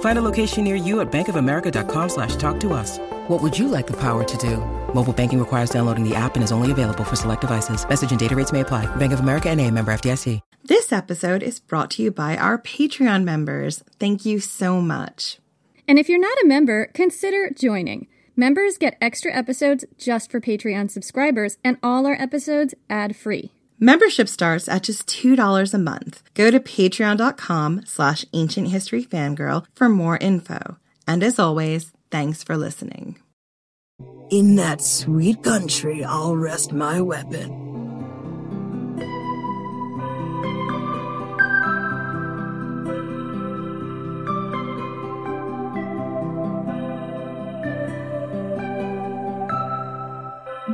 Find a location near you at bankofamerica.com slash talk to us. What would you like the power to do? Mobile banking requires downloading the app and is only available for select devices. Message and data rates may apply. Bank of America and a member FDIC. This episode is brought to you by our Patreon members. Thank you so much. And if you're not a member, consider joining. Members get extra episodes just for Patreon subscribers and all our episodes ad-free. Membership starts at just $2 a month. Go to patreon.com slash ancient history fangirl for more info. And as always, thanks for listening. In that sweet country, I'll rest my weapon.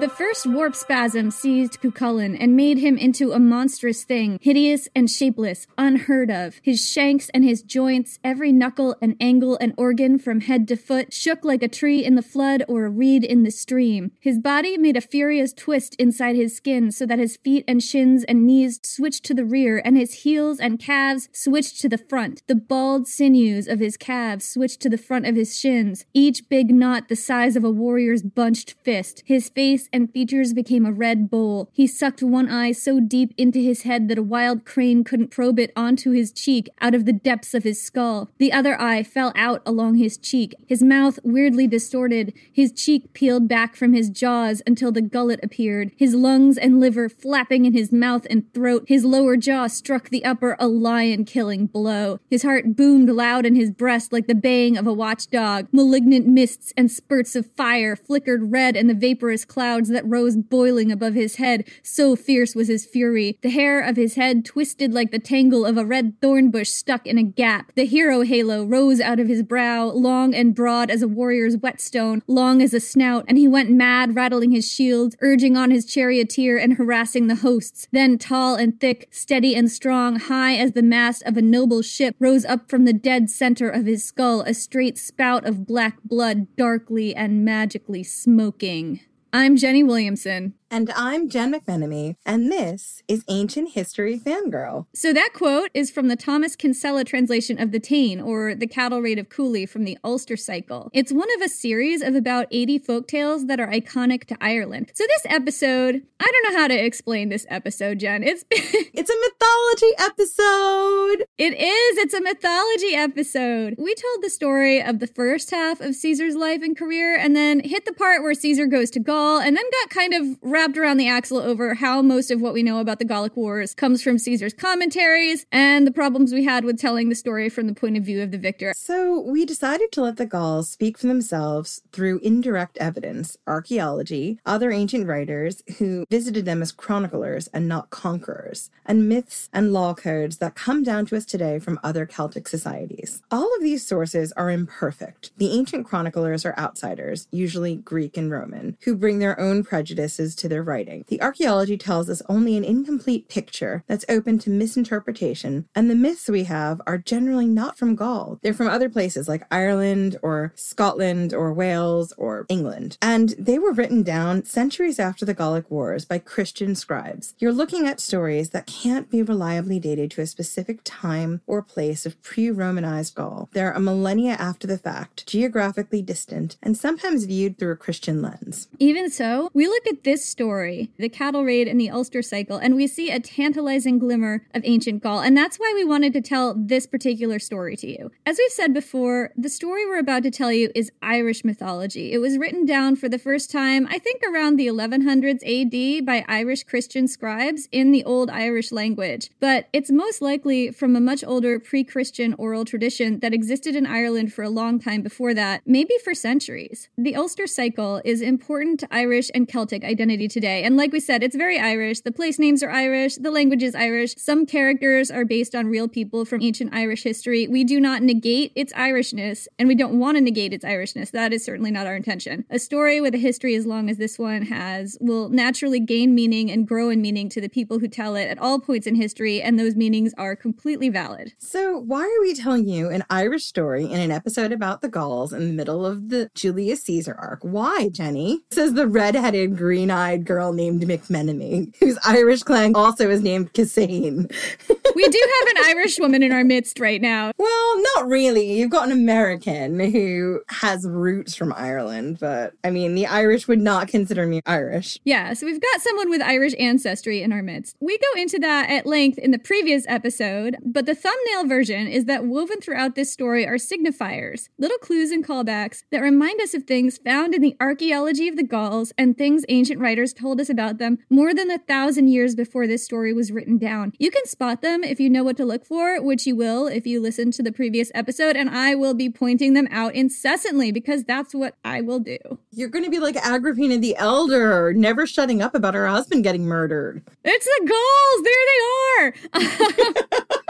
The first warp spasm seized Cucullin and made him into a monstrous thing, hideous and shapeless, unheard of. His shanks and his joints, every knuckle and angle and organ from head to foot, shook like a tree in the flood or a reed in the stream. His body made a furious twist inside his skin so that his feet and shins and knees switched to the rear and his heels and calves switched to the front. The bald sinews of his calves switched to the front of his shins, each big knot the size of a warrior's bunched fist. His face and features became a red bowl. He sucked one eye so deep into his head that a wild crane couldn't probe it onto his cheek out of the depths of his skull. The other eye fell out along his cheek, his mouth weirdly distorted, his cheek peeled back from his jaws until the gullet appeared, his lungs and liver flapping in his mouth and throat. His lower jaw struck the upper a lion killing blow. His heart boomed loud in his breast like the baying of a watchdog. Malignant mists and spurts of fire flickered red in the vaporous clouds that rose boiling above his head, so fierce was his fury. The hair of his head twisted like the tangle of a red thorn bush stuck in a gap. The hero halo rose out of his brow, long and broad as a warrior's whetstone, long as a snout, and he went mad, rattling his shield, urging on his charioteer and harassing the hosts. Then, tall and thick, steady and strong, high as the mast of a noble ship, rose up from the dead center of his skull a straight spout of black blood, darkly and magically smoking. I'm Jenny Williamson. And I'm Jen McMenemy, and this is Ancient History Fangirl. So that quote is from the Thomas Kinsella translation of the Táin, or the cattle raid of Cooley from the Ulster Cycle. It's one of a series of about 80 folk tales that are iconic to Ireland. So this episode, I don't know how to explain this episode, Jen. It's It's a mythology episode. It is. It's a mythology episode. We told the story of the first half of Caesar's life and career and then hit the part where Caesar goes to Gaul and then got kind of wrapped around the axle over how most of what we know about the Gallic Wars comes from Caesar's commentaries and the problems we had with telling the story from the point of view of the victor. So we decided to let the Gauls speak for themselves through indirect evidence, archaeology, other ancient writers who visited them as chroniclers and not conquerors, and myths and law codes that come down to us today from other Celtic societies. All of these sources are imperfect. The ancient chroniclers are outsiders, usually Greek and Roman, who bring their own prejudices to their writing. The archaeology tells us only an incomplete picture that's open to misinterpretation, and the myths we have are generally not from Gaul. They're from other places like Ireland or Scotland or Wales or England. And they were written down centuries after the Gallic Wars by Christian scribes. You're looking at stories that can't be reliably dated to a specific time or place of pre Romanized Gaul. They're a millennia after the fact, geographically distant, and sometimes viewed through a Christian lens. Even so, we look at this story, the cattle raid and the Ulster cycle, and we see a tantalizing glimmer of ancient Gaul. And that's why we wanted to tell this particular story to you. As we've said before, the story we're about to tell you is Irish mythology. It was written down for the first time, I think, around the 1100s AD by Irish Christian scribes in the Old Irish language. But it's most likely from a much older pre Christian oral tradition that existed in Ireland for a long time before that, maybe for centuries. The Ulster cycle is important to Irish and Celtic identity today. And like we said, it's very Irish. The place names are Irish, the language is Irish. Some characters are based on real people from ancient Irish history. We do not negate its Irishness, and we don't want to negate its Irishness. That is certainly not our intention. A story with a history as long as this one has will naturally gain meaning and grow in meaning to the people who tell it at all points in history, and those meanings are completely valid. So, why are we telling you an Irish story in an episode about the Gauls in the middle of the Julius Caesar arc? Why, Jenny? Says the red-headed, green-eyed girl named McMenemy, whose Irish clan also is named Cassane. we do have an Irish woman in our midst right now. Well, not really. You've got an American who has roots from Ireland, but I mean, the Irish would not consider me Irish. Yeah, so we've got someone with Irish ancestry in our midst. We go into that at length in the previous episode, but the thumbnail version is that woven throughout this story are signifiers, little clues and callbacks that remind us of things found in the archaeology of the Gauls and things ancient writers told us about them more than a thousand years before this story was written down. You can spot them if you know what to look for, which you will if you listen to the previous episode, and I will be pointing them out incessantly because that's what I will do. You're going to be like Agrippina the Elder, never shutting up about her husband getting murdered. It's the Gauls! There they are!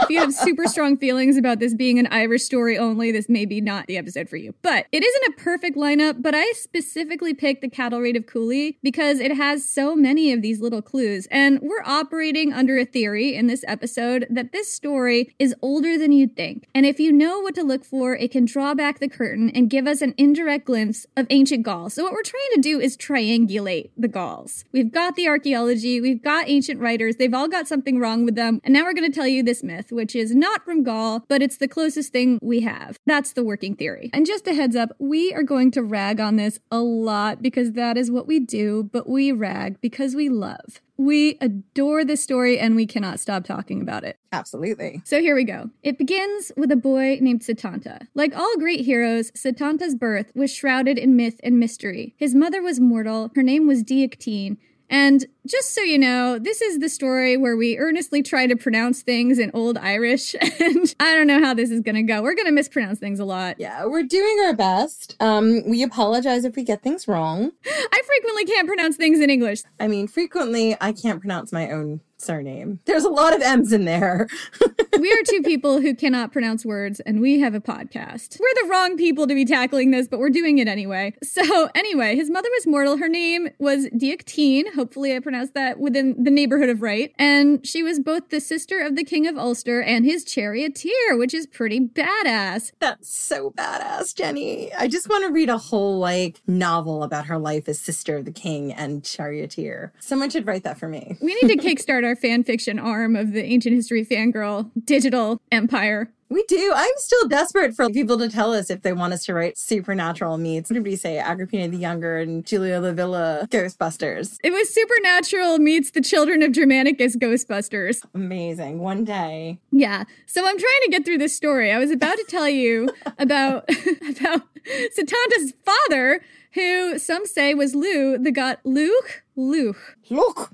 if you have super strong feelings about this being an Irish story only, this may be not the episode for you. But it isn't a perfect lineup, but I specifically picked the cattle raid of Cooley because it has so many of these little clues. And we're operating under a theory in this episode that this story is older than you'd think. And if you know what to look for, it can draw back the curtain and give us an indirect glimpse of ancient Gaul. So what we're trying to do is triangulate the Gauls. We've got the archaeology, we've got ancient writers, they've all got something wrong with them. And now we're going to tell you this myth, which is not from Gaul, but it's the closest thing we have. That's the working theory. And just a heads up, we are going to rag on this a lot because that is what we do, but we rag because we love. We adore this story and we cannot stop talking about it. Absolutely. So here we go. It begins with a boy named Setanta. Like all great heroes, Setanta's birth was shrouded in myth and mystery. His mother was mortal, her name was Deichtine, and just so you know, this is the story where we earnestly try to pronounce things in Old Irish, and I don't know how this is going to go. We're going to mispronounce things a lot. Yeah, we're doing our best. Um, we apologize if we get things wrong. I frequently can't pronounce things in English. I mean, frequently I can't pronounce my own surname. There's a lot of M's in there. we are two people who cannot pronounce words, and we have a podcast. We're the wrong people to be tackling this, but we're doing it anyway. So, anyway, his mother was mortal. Her name was Deichtine. Hopefully, I pronounced that within the neighborhood of right. And she was both the sister of the king of Ulster and his charioteer, which is pretty badass. That's so badass, Jenny. I just want to read a whole like novel about her life as sister of the king and charioteer. Someone should write that for me. We need to kickstart our fan fiction arm of the ancient history fangirl digital empire. We do. I'm still desperate for people to tell us if they want us to write supernatural meets. What did we say? Agrippina the Younger and Julia Livilla Ghostbusters. It was supernatural meets the children of Germanicus Ghostbusters. Amazing. One day. Yeah. So I'm trying to get through this story. I was about to tell you about about Setanta's father, who some say was Lugh, the god Luke. Luke. Luke.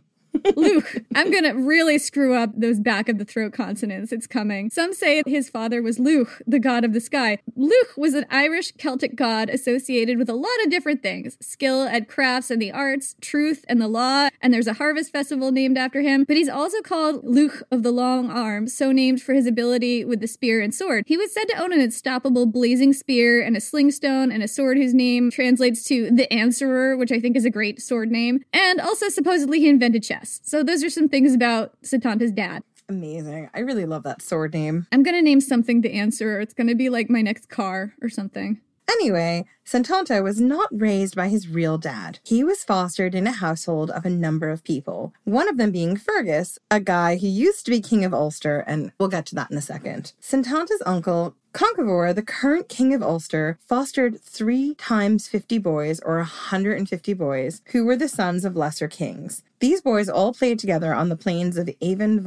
Luke. I'm gonna really screw up those back of the throat consonants. It's coming. Some say his father was Lugh, the god of the sky. Lugh was an Irish Celtic god associated with a lot of different things skill at crafts and the arts, truth and the law, and there's a harvest festival named after him. But he's also called Lugh of the long arm, so named for his ability with the spear and sword. He was said to own an unstoppable blazing spear and a slingstone and a sword whose name translates to the Answerer, which I think is a great sword name. And also supposedly he invented chess. So those are some things about Setanta's dad. Amazing. I really love that sword name. I'm going to name something the answer. It's going to be like my next car or something. Anyway, Setanta was not raised by his real dad. He was fostered in a household of a number of people, one of them being Fergus, a guy who used to be king of Ulster, and we'll get to that in a second. Setanta's uncle, Conchobar, the current king of Ulster, fostered three times 50 boys or 150 boys who were the sons of lesser kings. These boys all played together on the plains of Avon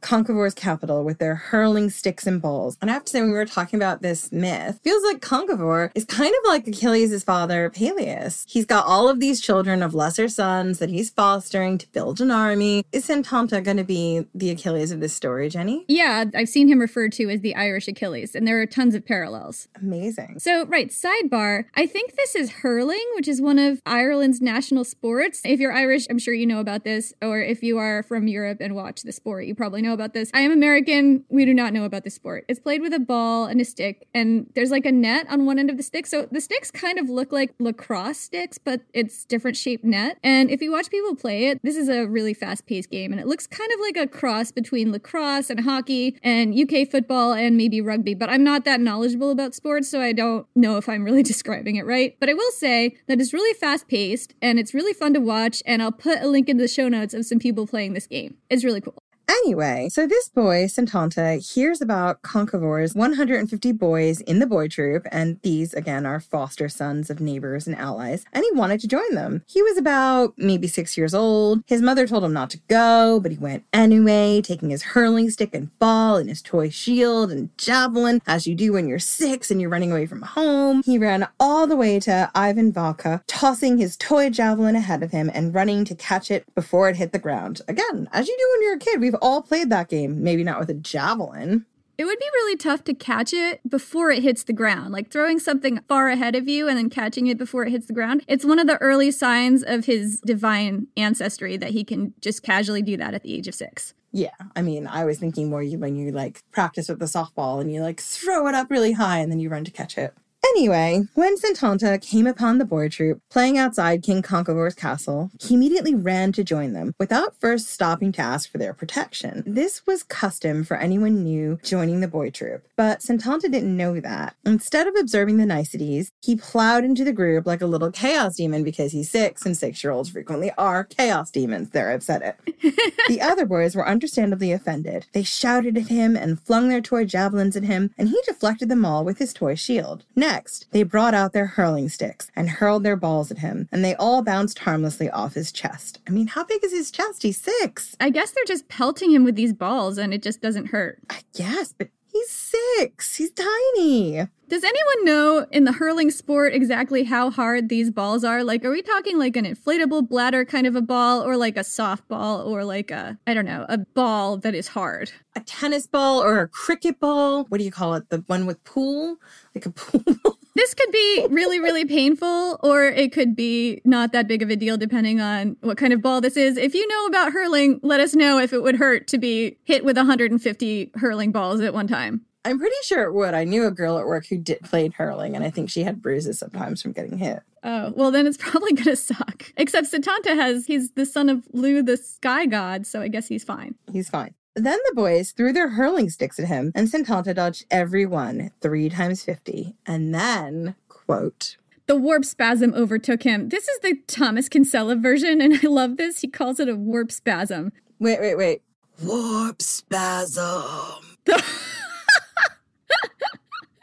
Conchobar's capital, with their hurling sticks and balls. And I have to say, when we were talking about this myth, feels like Conchobar is kind of like Achilles' father, Peleus. He's got all of these children of lesser sons that he's fostering to build an army. Is Santanta going to be the Achilles of this story, Jenny? Yeah, I've seen him referred to as the Irish Achilles, and there are tons of parallels. Amazing. So, right, sidebar. I think this is hurling, which is one of Ireland's national sports. If you're Irish, I'm sure you know about this, or if you are from Europe and watch the sport, you probably know about this. I am American. We do not know about the sport. It's played with a ball and a stick, and there's like a net on one end of the stick. So the sticks kind of look like lacrosse sticks, but it's different shaped net. And if you watch people play it, this is a really fast paced game, and it looks kind of like a cross between lacrosse and hockey and UK football and maybe rugby. But I'm not that knowledgeable about sports, so I don't know if I'm really describing it right. But I will say that it's really fast paced and it's really fun to watch. And I'll put a link in the show notes of some people playing this game. It's really cool. Anyway, so this boy, Santanta, hears about Conchobar's 150 boys in the boy troop, and these, again, are foster sons of neighbors and allies, and he wanted to join them. He was about maybe six years old. His mother told him not to go, but he went anyway, taking his hurling stick and ball and his toy shield and javelin, as you do when you're six and you're running away from home. He ran all the way to Emain Macha, tossing his toy javelin ahead of him and running to catch it before it hit the ground. Again, as you do when you're a kid, we've all played that game, maybe not with a javelin. It would be really tough to catch it before it hits the ground, like throwing something far ahead of you and then catching it before it hits the ground. It's one of the early signs of his divine ancestry that he can just casually do that at the age of six. Yeah, I mean, I was thinking more you when you like practice with the softball and you like throw it up really high and then you run to catch it. Anyway, when Santanta came upon the boy troop playing outside King Conchobar's castle, he immediately ran to join them without first stopping to ask for their protection. This was custom for anyone new joining the boy troop, but Santanta didn't know that. Instead of observing the niceties, he plowed into the group like a little chaos demon because he's six and six year olds frequently are chaos demons. There, I've said it. the other boys were understandably offended. They shouted at him and flung their toy javelins at him, and he deflected them all with his toy shield. Next, they brought out their hurling sticks and hurled their balls at him, and they all bounced harmlessly off his chest. I mean, how big is his chest? He's six. I guess they're just pelting him with these balls and it just doesn't hurt. I guess, but he's six. He's tiny. Does anyone know in the hurling sport exactly how hard these balls are? Like, are we talking like an inflatable bladder kind of a ball, or like a softball, or like a, I don't know, a ball that is hard? A tennis ball or a cricket ball? What do you call it? The one with pool? Like a pool ball? This could be really, really painful, or it could be not that big of a deal depending on what kind of ball this is. If you know about hurling, let us know if it would hurt to be hit with 150 hurling balls at one time. I'm pretty sure it would. I knew a girl at work who did played hurling, and I think she had bruises sometimes from getting hit. Oh, well, then it's probably going to suck. Except Setanta has, he's the son of Lugh, the sky god, so I guess he's fine. He's fine. Then the boys threw their hurling sticks at him, and Santanta dodged every one three times 50. And then, quote, The warp spasm overtook him. This is the Thomas Kinsella version, and I love this. He calls it a warp spasm. wait, wait, wait. Warp spasm.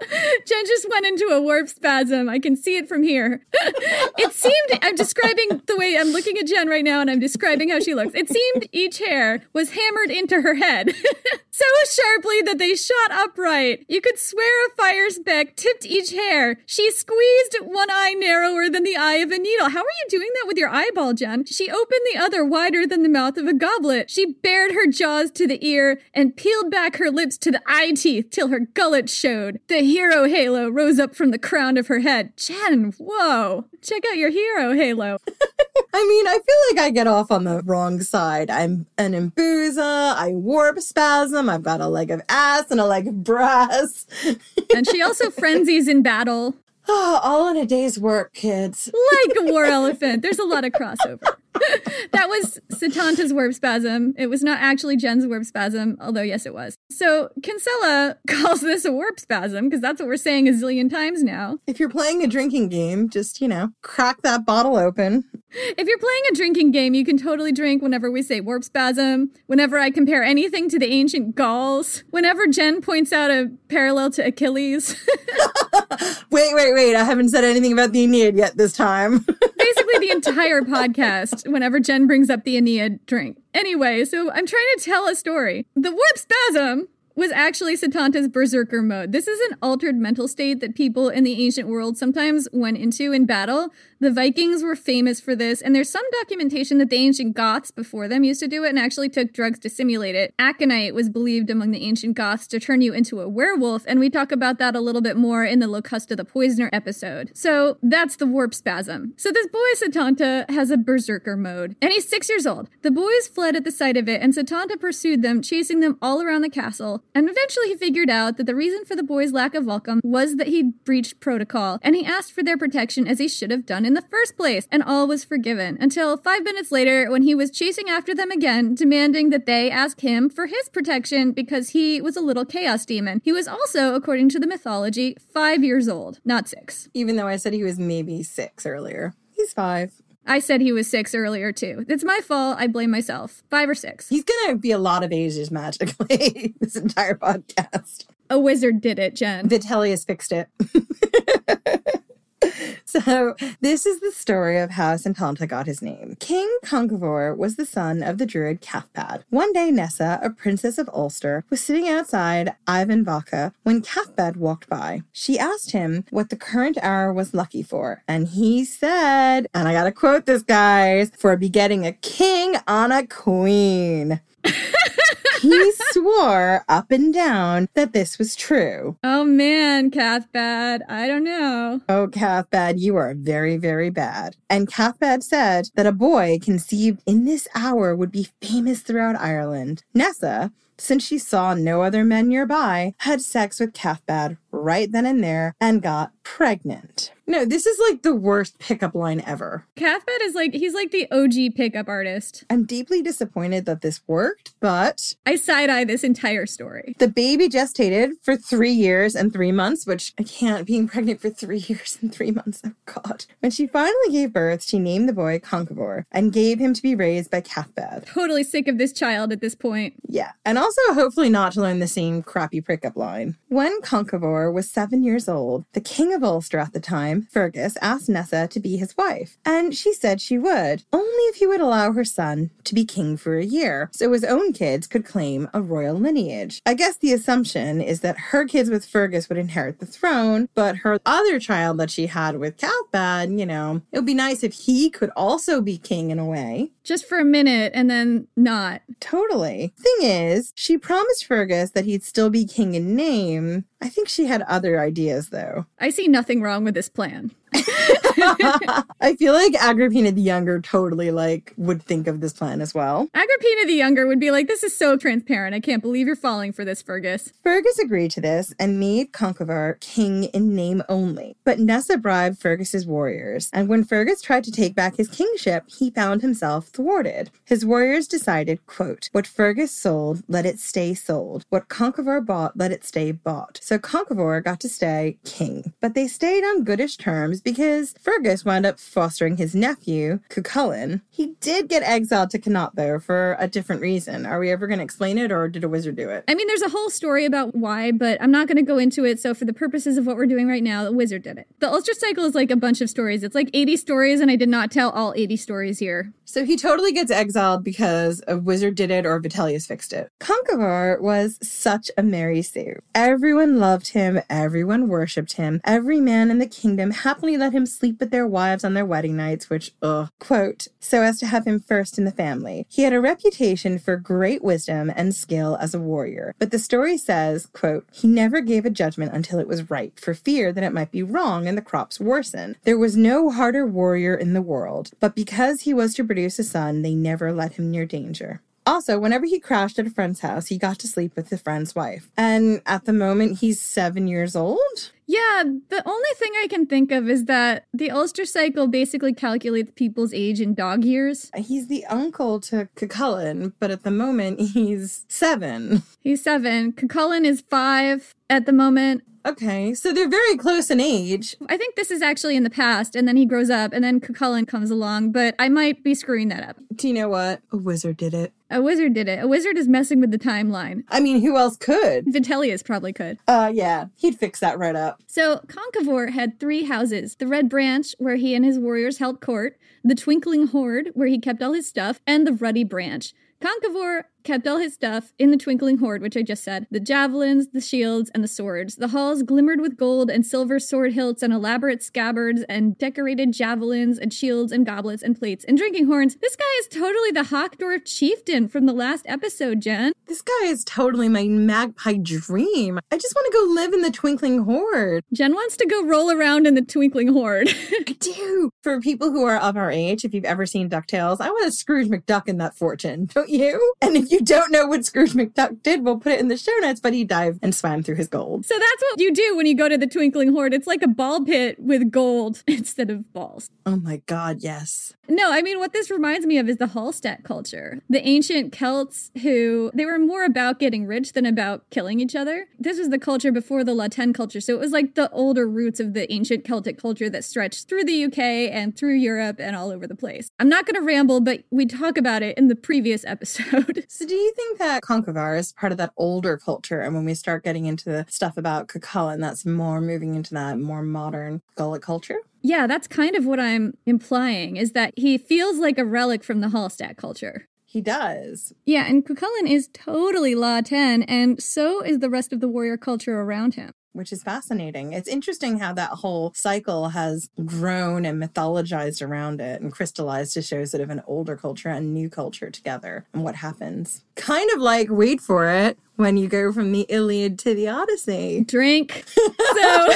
Jen just went into a warp spasm. I can see it from here. it seemed, I'm describing the way I'm looking at Jen right now and I'm describing how she looks. It seemed each hair was hammered into her head so sharply that they shot upright. You could swear a fire speck tipped each hair. She squeezed one eye narrower than the eye of a needle. How are you doing that with your eyeball, Jen? She opened the other wider than the mouth of a goblet. She bared her jaws to the ear and peeled back her lips to the eye teeth till her gullet showed. The hero halo rose up from the crown of her head. Jen, whoa. Check out your hero halo. I mean, I feel like I get off on the wrong side. I'm an Empusa, I warp spasm, I've got a leg of ass and a leg of brass. and she also frenzies in battle. Oh, all in a day's work, kids. Like a war elephant. There's a lot of crossover. that was Setanta's warp spasm. It was not actually Jen's warp spasm, although yes, it was. So Kinsella calls this a warp spasm because that's what we're saying a zillion times now. If you're playing a drinking game, just, you know, crack that bottle open. If you're playing a drinking game, you can totally drink whenever we say warp spasm, whenever I compare anything to the ancient Gauls, whenever Jen points out a parallel to Achilles. wait, wait, wait. I haven't said anything about the Aeneid yet this time. Basically, the entire podcast, whenever Jen brings up the Aeneid, drink. Anyway, so I'm trying to tell a story. The warp spasm was actually Setanta's berserker mode. This is an altered mental state that people in the ancient world sometimes went into in battle the Vikings were famous for this, and there's some documentation that the ancient Goths before them used to do it and actually took drugs to simulate it. Aconite was believed among the ancient Goths to turn you into a werewolf, and we talk about that a little bit more in the Locusta the Poisoner episode. So that's the warp spasm. So this boy Setanta has a berserker mode, and he's six years old. The boys fled at the sight of it, and Setanta pursued them, chasing them all around the castle. And eventually he figured out that the reason for the boys' lack of welcome was that he'd breached protocol, and he asked for their protection as he should have done in the first place, and all was forgiven. Until five minutes later, when he was chasing after them again, demanding that they ask him for his protection because he was a little chaos demon. He was also, according to the mythology, five years old, not six. Even though I said he was maybe six earlier. He's five. I said he was six earlier too. It's my fault. I blame myself. Five or six. He's gonna be a lot of ages magically this entire podcast. A wizard did it, Jen. Vitellius fixed it. So, this is the story of how Setanta got his name. King Conchobar was the son of the druid Cathbad. One day, Nessa, a princess of Ulster, was sitting outside Emain Macha when Cathbad walked by. She asked him what the current hour was lucky for, and he said, and I gotta quote this, guys, for begetting a king on a queen he swore up and down that this was true. Oh man, Cathbad. I don't know. Oh, Cathbad, you are very, very bad. And Cathbad said that a boy conceived in this hour would be famous throughout Ireland. Nessa, since she saw no other men nearby, had sex with Cathbad right then and there and got pregnant. No, this is like the worst pickup line ever. Cathbad is like, he's like the OG pickup artist. I'm deeply disappointed that this worked, but. I side eye this entire story. The baby gestated for three years and three months, which I can't, being pregnant for three years and three months. Oh, God. When she finally gave birth, she named the boy Conchobar and gave him to be raised by Cathbad. Totally sick of this child at this point. Yeah. And also, hopefully, not to learn the same crappy pickup line. When Conchobar was seven years old, the king of Ulster at the time, Fergus, asked Nessa to be his wife, and she said she would, only if he would allow her son to be king for a year, so his own kids could claim a royal lineage. I guess the assumption is that her kids with Fergus would inherit the throne, but her other child that she had with Cathbad, you know, it would be nice if he could also be king in a way. Just for a minute and then not. Totally. Thing is, she promised Fergus that he'd still be king in name. I think she had other ideas, though. I see nothing wrong with this plan plan. I feel like Agrippina the Younger totally like would think of this plan as well. Agrippina the Younger would be like, "This is so transparent. I can't believe you're falling for this, Fergus." Fergus agreed to this and made Conchobar king in name only. But Nessa bribed Fergus's warriors, and when Fergus tried to take back his kingship, he found himself thwarted. His warriors decided, quote, "What Fergus sold, let it stay sold. What Conchobar bought, let it stay bought." So Conchobar got to stay king, but they stayed on goodish terms because Fergus wound up fostering his nephew, Cuchulainn. He did get exiled to Connaught, though, for a different reason. Are we ever going to explain it, or did a wizard do it? I mean, there's a whole story about why, but I'm not going to go into it. So, for the purposes of what we're doing right now, the wizard did it. The Ulster cycle is like a bunch of stories. It's like 80 stories, and I did not tell all 80 stories here. So he totally gets exiled because a wizard did it or Vitellius fixed it. Conchobar was such a Mary Sue. Everyone loved him, everyone worshipped him. Every man in the kingdom happily let him sleep with their wives on their wedding nights, which, ugh, quote, so as to have him first in the family. He had a reputation for great wisdom and skill as a warrior, but the story says, quote, he never gave a judgment until it was right, for fear that it might be wrong and the crops worsen. There was no harder warrior in the world, but because he was to produce a son, they never let him near danger. Also, whenever he crashed at a friend's house, he got to sleep with the friend's wife. And at the moment, he's seven years old. Yeah, the only thing I can think of is that the Ulster cycle basically calculates people's age in dog years. He's the uncle to Cucullin, but at the moment he's seven. He's seven. Cucullin is five at the moment. Okay, so they're very close in age. I think this is actually in the past, and then he grows up, and then Cucullin comes along, but I might be screwing that up. Do you know what? A wizard did it. A wizard did it. A wizard is messing with the timeline. I mean, who else could? Vitellius probably could. Uh, yeah, he'd fix that right up. So Conchobar had three houses the Red Branch, where he and his warriors held court, the Twinkling Hoard, where he kept all his stuff, and the Ruddy Branch. Conchobar kept all his stuff in the Twinkling Hoard, which I just said the javelins, the shields, and the swords. The halls glimmered with gold and silver sword hilts and elaborate scabbards and decorated javelins and shields and goblets and plates and drinking horns. This guy is totally the Hochdorf chieftain from the last episode, Jen. This guy is totally my magpie dream. I just want to go live in the Twinkling Hoard. Jen wants to go roll around in the Twinkling Hoard. I do. For people who are of our age, if you've ever seen DuckTales, I want a Scrooge McDuck in that fortune, don't you? And if you don't know what Scrooge McDuck did, we'll put it in the show notes, but he dived and swam through his gold. So that's what you do when you go to the Twinkling Horde. It's like a ball pit with gold instead of balls. Oh my god, yes. No, I mean, what this reminds me of is the Hallstatt culture. The ancient Celts who, they were more about getting rich than about killing each other. This was the culture before the La Tène culture. So it was like the older roots of the ancient Celtic culture that stretched through the UK and through Europe and all over the place. I'm not going to ramble, but we talk about it in the previous episode. So do you think that Conchobar is part of that older culture? And when we start getting into the stuff about Cucullin, that's more moving into that more modern Gallic culture? Yeah, that's kind of what I'm implying is that he feels like a relic from the Hallstatt culture. He does. Yeah, and Cucullin is totally La Tène, and so is the rest of the warrior culture around him. Which is fascinating. It's interesting how that whole cycle has grown and mythologized around it and crystallized to show sort of an older culture and new culture together and what happens. Kind of like, wait for it, when you go from the Iliad to the Odyssey. Drink. So.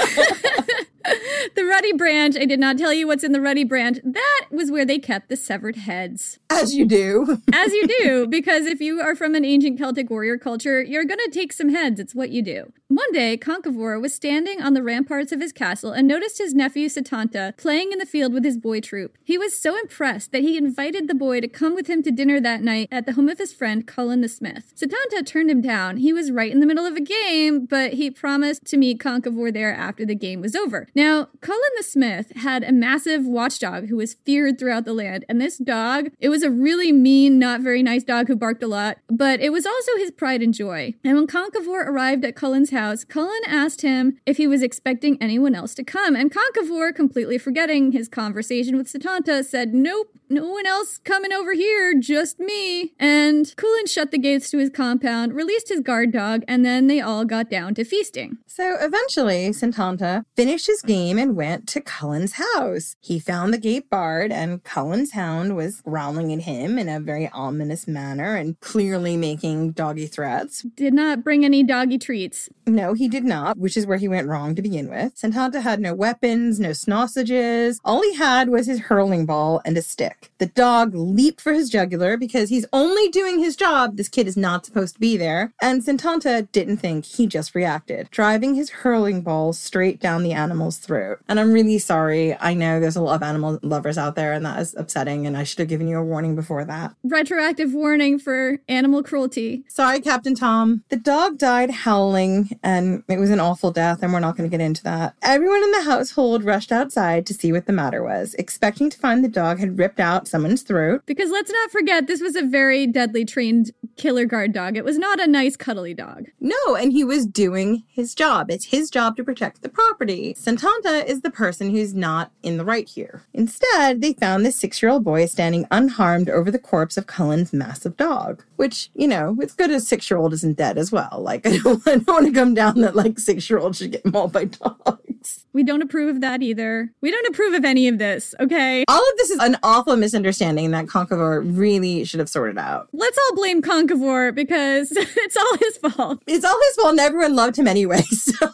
the Ruddy branch, I did not tell you what's in the Ruddy branch. That was where they kept the severed heads. As you do. As you do, because if you are from an ancient Celtic warrior culture, you're going to take some heads. It's what you do. One day, Conchobar was standing on the ramparts of his castle and noticed his nephew Setanta playing in the field with his boy troop. He was so impressed that he invited the boy to come with him to dinner that night at the home of his friend Cullen the Smith. Setanta turned him down. He was right in the middle of a game, but he promised to meet Conchobar there after the game was over. Now, Cullen the Smith had a massive watchdog who was feared throughout the land, and this dog, it was a really mean, not very nice dog who barked a lot, but it was also his pride and joy. And when Conchobar arrived at Cullen's house, Cullen asked him if he was expecting anyone else to come, and Conchobar, completely forgetting his conversation with Setanta, said, Nope, no one else coming over here, just me. And Cullen shut the gates to his compound, released his guard dog, and then they all got down to feasting. So eventually, Santanta finished his game and went to Cullen's house. He found the gate barred, and Cullen's hound was growling at him in a very ominous manner and clearly making doggy threats. Did not bring any doggy treats. No, he did not, which is where he went wrong to begin with. Santanta had no weapons, no sausages. All he had was his hurling ball and a stick. The dog leaped for his jugular because he's only doing his job. This kid is not supposed to be there. And Santanta didn't think, he just reacted, driving his hurling ball straight down the animal's throat. And I'm really sorry. I know there's a lot of animal lovers out there, and that is upsetting, and I should have given you a warning before that. Retroactive warning for animal cruelty. Sorry, Captain Tom. The dog died howling, and it was an awful death, and we're not going to get into that. Everyone in the household rushed outside to see what the matter was, expecting to find the dog had ripped out someone's throat. Because let's not forget, this was a very deadly trained killer guard dog. It was not a nice, cuddly dog. No, and he was doing his job. It's his job to protect the property. Santanta is the person who's not in the right here. Instead, they found this six year old boy standing unharmed over the corpse of Cullen's massive dog, which, you know, it's good a six year old isn't dead as well. Like, I don't, I don't want to come down that, like, six year olds should get mauled by dogs. We don't approve of that either. We don't approve of any of this, okay? All of this is an awful misunderstanding that Conchobar really should have sorted out. Let's all blame Conchobar because it's all his fault. It's all his fault, and everyone loved him anyway. So.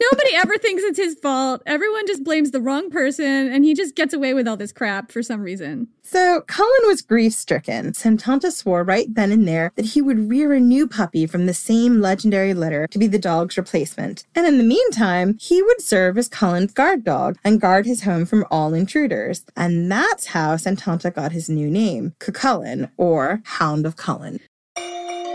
Nobody ever thinks it's his fault. Everyone just blames the wrong person, and he just gets away with all this crap for some reason. So Cullen was grief stricken. Santanta swore right then and there that he would rear a new puppy from the same legendary litter to be the dog's replacement. And in the meantime, he would serve as Cullen's guard dog and guard his home from all intruders. And that's how Santanta got his new name, Cucullin, or Hound of Cullen.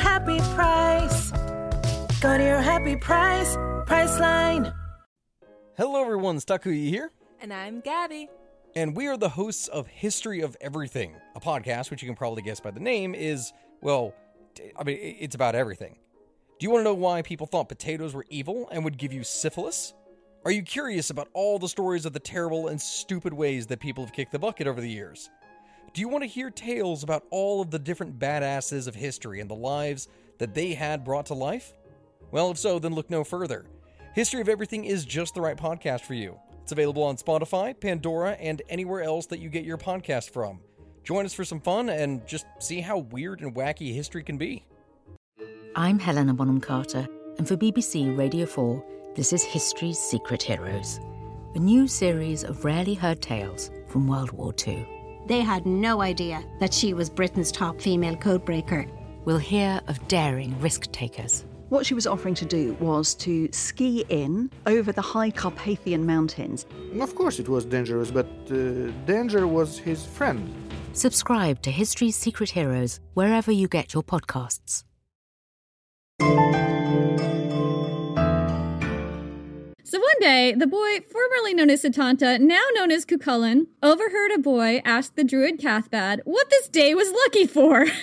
happy price. Go to your happy price, Priceline. Hello, everyone. Stakuyi here, And I'm Gabby. and we are the hosts of History of Everything, a podcast which you can probably guess by the name is, well, I mean, it's about everything. Do you want to know why people thought potatoes were evil and would give you syphilis? Are you curious about all the stories of the terrible and stupid ways that people have kicked the bucket over the years? Do you want to hear tales about all of the different badasses of history and the lives that they had brought to life? Well, if so, then look no further. History of Everything is just the right podcast for you. It's available on Spotify, Pandora, and anywhere else that you get your podcast from. Join us for some fun and just see how weird and wacky history can be. I'm Helena Bonham Carter, and for BBC Radio 4, this is History's Secret Heroes, a new series of rarely heard tales from World War II. They had no idea that she was Britain's top female codebreaker. We'll hear of daring risk takers. What she was offering to do was to ski in over the high Carpathian Mountains. Of course, it was dangerous, but uh, danger was his friend. Subscribe to History's Secret Heroes wherever you get your podcasts. So one day, the boy, formerly known as Setanta, now known as Cucullin, overheard a boy ask the druid Cathbad what this day was lucky for.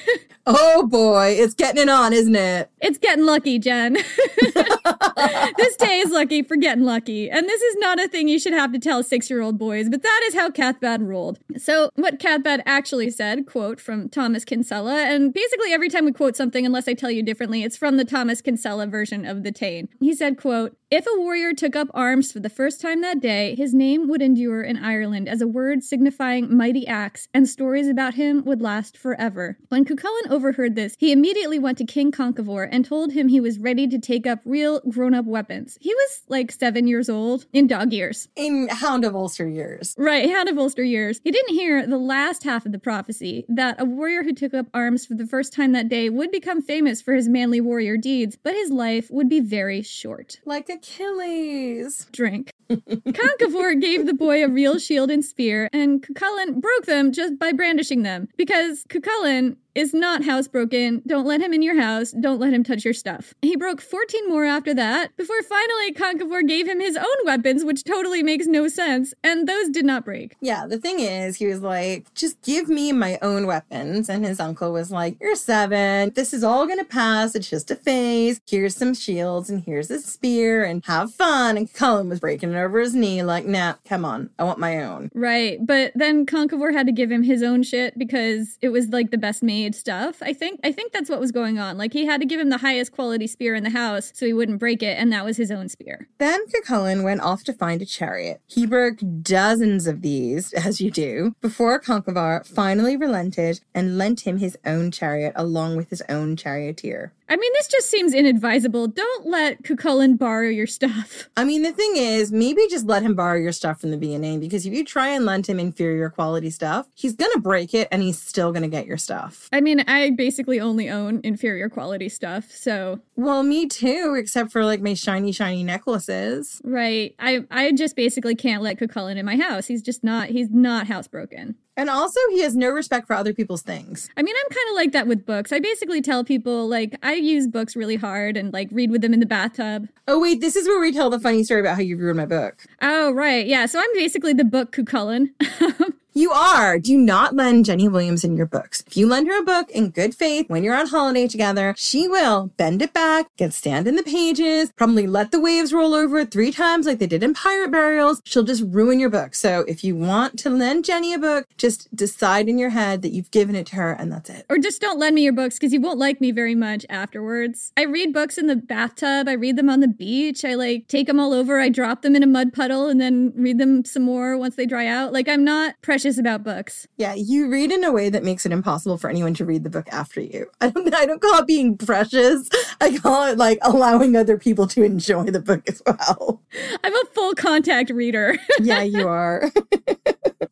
Oh boy, it's getting it on, isn't it? it's getting lucky, Jen. this day is lucky for getting lucky. And this is not a thing you should have to tell six year old boys, but that is how Cathbad ruled. So, what Cathbad actually said, quote from Thomas Kinsella, and basically every time we quote something, unless I tell you differently, it's from the Thomas Kinsella version of the Táin. He said, quote, if a warrior took up arms for the first time that day, his name would endure in Ireland as a word signifying mighty acts, and stories about him would last forever. When Cucullin overheard this, he immediately went to King Conchobar and told him he was ready to take up real grown up weapons. He was like seven years old, in dog years. In Hound of Ulster years. Right, Hound of Ulster years. He didn't hear the last half of the prophecy that a warrior who took up arms for the first time that day would become famous for his manly warrior deeds, but his life would be very short. Like Achilles. Drink. Conchobar gave the boy a real shield and spear, and Cucullin broke them just by brandishing them. Because Cucullin is not housebroken. Don't let him in your house. Don't let him touch your stuff. He broke 14 more after that, before finally Conchobar gave him his own weapons, which totally makes no sense, and those did not break. Yeah, the thing is, he was like, just give me my own weapons. And his uncle was like, You're seven. This is all to pass. It's just a phase. Here's some shields and here's a spear and have fun. And Cullen was breaking it over his knee, like, Nah, come on. I want my own. Right, but then Conchobar had to give him his own shit because it was like the best made stuff. I think I think that's what was going on. Like he had to give him the highest quality spear in the house so he wouldn't break it, and that was his own spear. Then Cucullin went off to find a chariot. He broke dozens of these, as you do, before Conchobar finally relented and lent him his own chariot along with his own charioteer. I mean, this just seems inadvisable. Don't let Cucullin borrow your stuff. I mean, the thing is, maybe just let him borrow your stuff from the beginning because if you try and lend him inferior quality stuff, he's gonna break it and he's still gonna get your stuff. I mean, I basically only own inferior quality stuff, so Well, me too, except for like my shiny, shiny necklaces. right. I I just basically can't let Cucullin in my house. He's just not he's not housebroken. And also, he has no respect for other people's things. I mean, I'm kind of like that with books. I basically tell people, like, I use books really hard and, like, read with them in the bathtub. Oh, wait, this is where we tell the funny story about how you ruined my book. Oh, right. Yeah. So I'm basically the book Cucullin. You are. Do not lend Jenny Williams in your books. If you lend her a book in good faith when you're on holiday together, she will bend it back, get stand in the pages, probably let the waves roll over it three times like they did in Pirate Burials. She'll just ruin your book. So if you want to lend Jenny a book, just decide in your head that you've given it to her and that's it. Or just don't lend me your books because you won't like me very much afterwards. I read books in the bathtub. I read them on the beach. I like take them all over. I drop them in a mud puddle and then read them some more once they dry out. Like I'm not precious about books. Yeah, you read in a way that makes it impossible for anyone to read the book after you. I don't I don't call it being precious. I call it like allowing other people to enjoy the book as well. I'm a full contact reader. yeah, you are.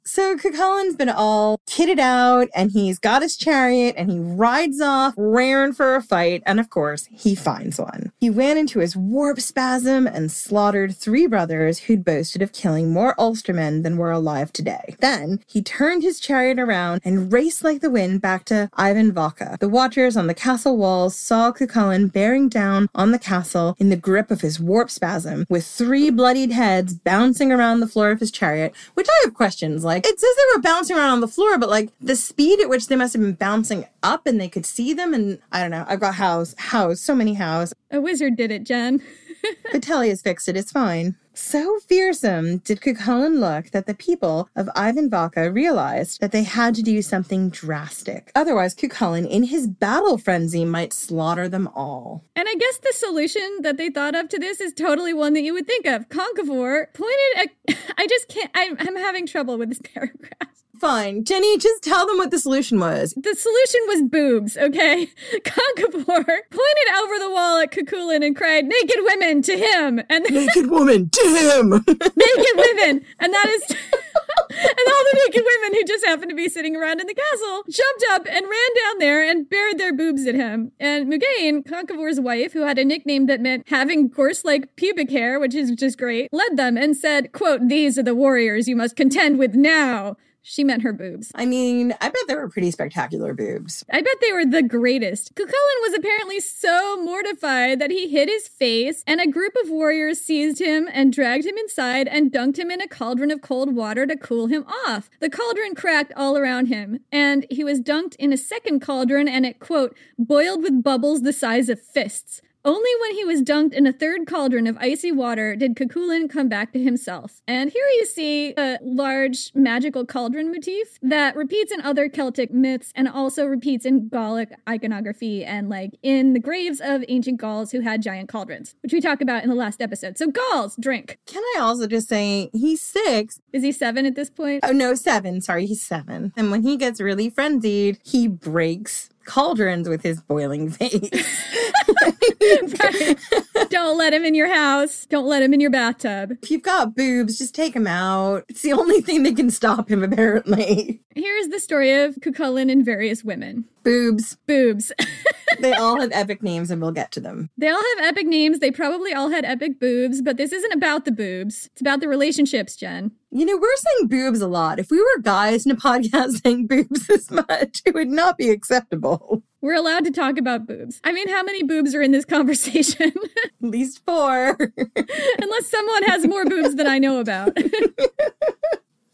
so Cuchulain's been all kitted out and he's got his chariot and he rides off, raring for a fight, and of course, he finds one. He ran into his warp spasm and slaughtered three brothers who'd boasted of killing more Ulstermen than were alive today. Then he turned his chariot around and raced like the wind back to Emain Macha. The watchers on the castle walls saw Cuchulain bearing down on the castle in the grip of his warp spasm, with three bloodied heads bouncing around the floor of his chariot, which I have questions like, it says they were bouncing around on the floor, but like the speed at which they must have been bouncing up and they could see them, and I don't know. I've got house, house, so many house. A wizard did it, Jen. Vitelli has fixed it. It's fine. So fearsome did Cuchulain look that the people of Emain Macha realized that they had to do something drastic. Otherwise, Cuchulain, in his battle frenzy, might slaughter them all. And I guess the solution that they thought of to this is totally one that you would think of. Conchobar pointed at. I just can't. I'm, I'm having trouble with this paragraph. Fine. Jenny, just tell them what the solution was. The solution was boobs, okay? Conchobar pointed over the wall at Cuchulain and cried, Naked women to him! And Naked woman to him! naked women! And that is. and all the naked women who just happened to be sitting around in the castle jumped up and ran down there and bared their boobs at him. And Mugain, Conchobar's wife, who had a nickname that meant having coarse like pubic hair, which is just great, led them and said, quote, These are the warriors you must contend with now. She meant her boobs. I mean, I bet they were pretty spectacular boobs. I bet they were the greatest. Cuchulain was apparently so mortified that he hid his face, and a group of warriors seized him and dragged him inside and dunked him in a cauldron of cold water to cool him off. The cauldron cracked all around him, and he was dunked in a second cauldron, and it, quote, boiled with bubbles the size of fists. Only when he was dunked in a third cauldron of icy water did Cuchulain come back to himself. And here you see a large magical cauldron motif that repeats in other Celtic myths and also repeats in Gallic iconography and like in the graves of ancient Gauls who had giant cauldrons, which we talked about in the last episode. So Gauls, drink. Can I also just say he's six? Is he seven at this point? Oh no, seven. Sorry, he's seven. And when he gets really frenzied, he breaks cauldrons with his boiling face. Don't let him in your house. Don't let him in your bathtub. If you've got boobs, just take him out. It's the only thing that can stop him, apparently. Here's the story of Cucullin and various women. Boobs. Boobs. they all have epic names, and we'll get to them. They all have epic names. They probably all had epic boobs, but this isn't about the boobs. It's about the relationships, Jen. You know, we're saying boobs a lot. If we were guys in a podcast saying boobs this much, it would not be acceptable. We're allowed to talk about boobs. I mean, how many boobs are in this conversation? At least four. Unless someone has more boobs than I know about.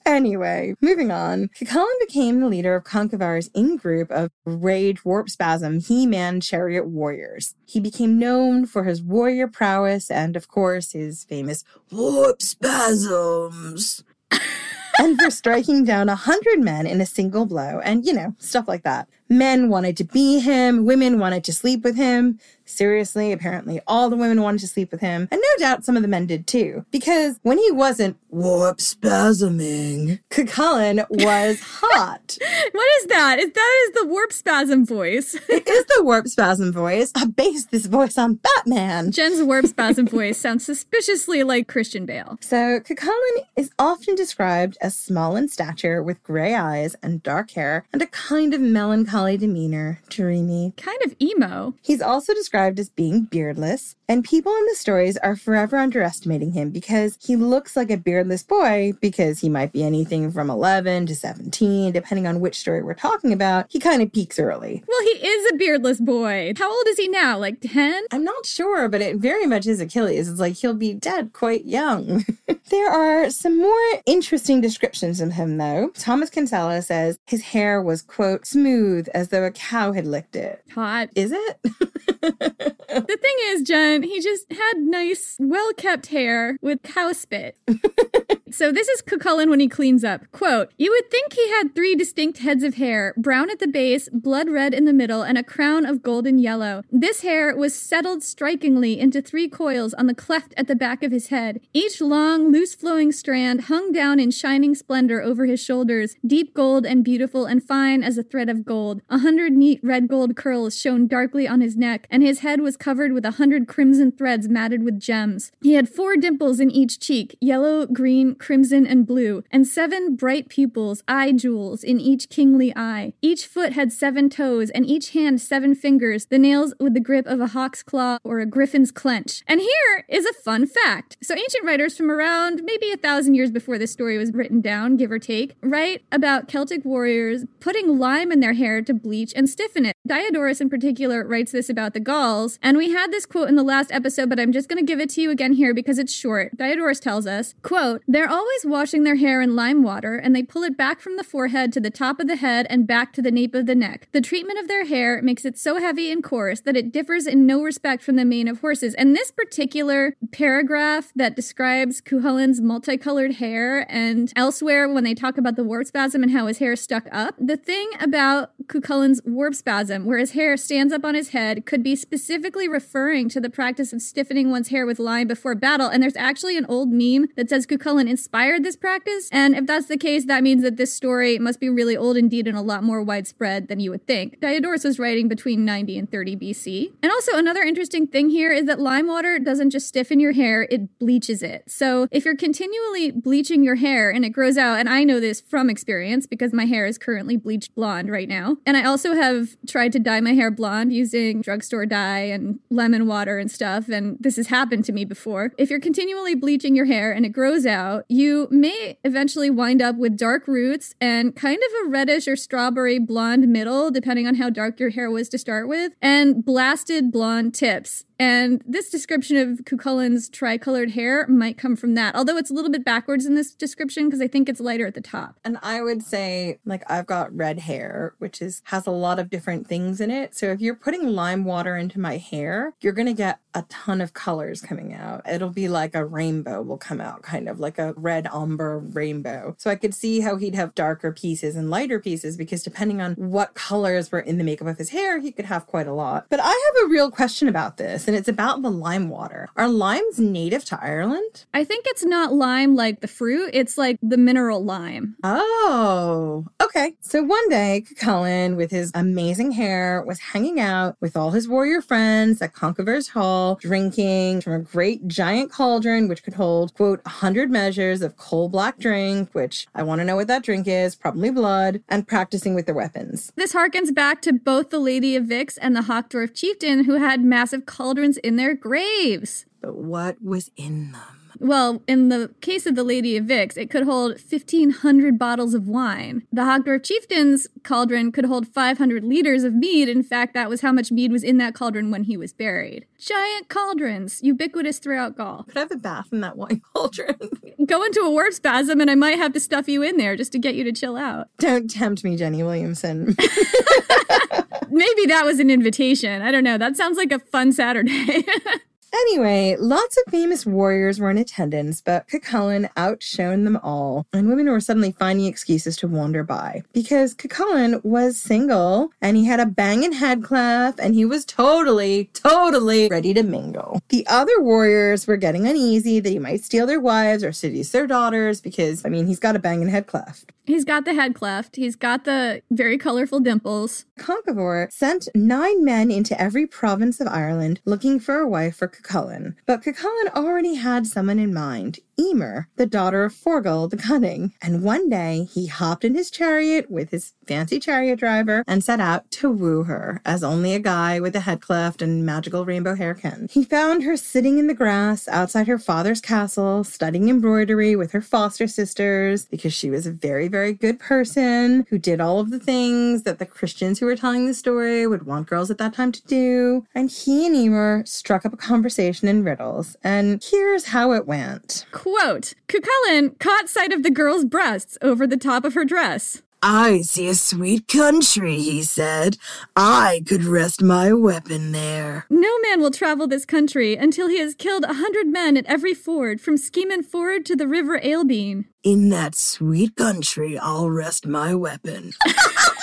Anyway, moving on. Cuchulain became the leader of Conchobar's in-group of Rage Warp Spasm He-Man Chariot Warriors. He became known for his warrior prowess and, of course, his famous Warp Spasms. and for striking down a hundred men in a single blow, and you know, stuff like that. Men wanted to be him, women wanted to sleep with him. Seriously, apparently all the women wanted to sleep with him, and no doubt some of the men did too. Because when he wasn't warp spasming, Cucullin was hot. what is that? Is that is the warp spasm voice? it is the warp spasm voice. I based this voice on Batman. Jen's warp spasm voice sounds suspiciously like Christian Bale. So Cucullin is often described as small in stature with gray eyes and dark hair and a kind of melancholy demeanor dreamy, kind of emo. He's also described as being beardless, and people in the stories are forever underestimating him because he looks like a beardless boy because he might be anything from 11 to 17, depending on which story we're talking about. He kind of peaks early. Well, he is a beardless boy. How old is he now? Like 10? I'm not sure, but it very much is Achilles. It's like he'll be dead quite young. there are some more interesting descriptions of him, though. Thomas Kinsella says his hair was, quote, smooth as though a cow had licked it. Hot. Is it? the thing is, Jen, he just had nice, well kept hair with cow spit. so this is Cucullin when he cleans up. Quote, You would think he had three distinct heads of hair, brown at the base, blood red in the middle, and a crown of golden yellow. This hair was settled strikingly into three coils on the cleft at the back of his head. Each long, loose flowing strand hung down in shining splendor over his shoulders, deep gold and beautiful and fine as a thread of gold. A hundred neat red gold curls shone darkly on his neck, and his head was covered with a hundred crimson threads matted with gems. He had four dimples in each cheek, yellow, green, crimson, and blue, and seven bright pupils, eye jewels, in each kingly eye. Each foot had seven toes, and each hand seven fingers, the nails with the grip of a hawk's claw or a griffin's clench. And here is a fun fact. So ancient writers from around maybe a thousand years before this story was written down, give or take, write about Celtic warriors putting lime in their hair to bleach and stiffen it. Diodorus in particular writes this about the Gauls, and we had this quote in the last episode, but I'm just going to give it to you again here because it's short. Diodorus tells us, quote, They're always washing their hair in lime water, and they pull it back from the forehead to the top of the head and back to the nape of the neck. The treatment of their hair makes it so heavy and coarse that it differs in no respect from the mane of horses. And this particular paragraph that describes Cuchullin's multicolored hair and elsewhere when they talk about the warp spasm and how his hair stuck up, the thing about Cuchullin's warp spasm, where his hair stands up on his head, could be specifically referring to the practice of stiffening one's hair with lime before battle. And there's actually an old meme that says Cucullin inspired this practice. And if that's the case, that means that this story must be really old indeed and a lot more widespread than you would think. Diodorus was writing between 90 and 30 BC. And also, another interesting thing here is that lime water doesn't just stiffen your hair, it bleaches it. So if you're continually bleaching your hair and it grows out, and I know this from experience because my hair is currently bleached blonde right now. And I also have tried to dye my hair blonde using drugstore dye and lemon water and stuff. And this has happened to me before. If you're continually bleaching your hair and it grows out, you may eventually wind up with dark roots and kind of a reddish or strawberry blonde middle, depending on how dark your hair was to start with, and blasted blonde tips. And this description of Cucullin's tricolored hair might come from that, although it's a little bit backwards in this description because I think it's lighter at the top. And I would say, like, I've got red hair, which is has a lot of different things in it. So if you're putting lime water into my hair, you're gonna get a ton of colors coming out. It'll be like a rainbow will come out, kind of like a red umber rainbow. So I could see how he'd have darker pieces and lighter pieces because depending on what colors were in the makeup of his hair, he could have quite a lot. But I have a real question about this, and it's about the lime water. Are limes native to Ireland? I think it's not lime like the fruit, it's like the mineral lime. Oh, okay. So one day, Cucullin, with his amazing hair, was hanging out with all his warrior friends at Conchobar's Hall, drinking from a great giant cauldron, which could hold, quote, 100 measures of coal black drink, which I want to know what that drink is, probably blood, and practicing with their weapons. This harkens back to both the Lady of Vix and the Hochdorf chieftain who had massive cauldrons in their graves. But what was in them? Well, in the case of the Lady of Vix, it could hold 1,500 bottles of wine. The Hochdorf chieftain's cauldron could hold 500 liters of mead. In fact, that was how much mead was in that cauldron when he was buried. Giant cauldrons, ubiquitous throughout Gaul. Could I have a bath in that wine cauldron? Go into a warp spasm and I might have to stuff you in there just to get you to chill out. Don't tempt me, Jenny Williamson. Maybe that was an invitation. I don't know. That sounds like a fun Saturday. Anyway, lots of famous warriors were in attendance, but Cucullin outshone them all, and women were suddenly finding excuses to wander by. Because Cucullin was single, and he had a banging head clef, and he was totally, totally ready to mingle. The other warriors were getting uneasy that he might steal their wives or seduce their daughters, because, I mean, he's got a banging head cleft. He's got the head cleft. He's got the very colorful dimples. Conchobar sent nine men into every province of Ireland looking for a wife for Cucullin, but Cucullin already had someone in mind, Emer, the daughter of Forgal the Cunning. And one day he hopped in his chariot with his fancy chariot driver and set out to woo her, as only a guy with a head cleft and magical rainbow hair can. He found her sitting in the grass outside her father's castle, studying embroidery with her foster sisters, because she was a very, very good person who did all of the things that the Christians who were telling the story would want girls at that time to do. And he and Emer struck up a conversation in riddles. And here's how it went. Quote Cucullin caught sight of the girl's breasts over the top of her dress. I see a sweet country, he said. I could rest my weapon there. No man will travel this country until he has killed a hundred men at every ford, from Skeeman Ford to the River Alebean. In that sweet country, I'll rest my weapon.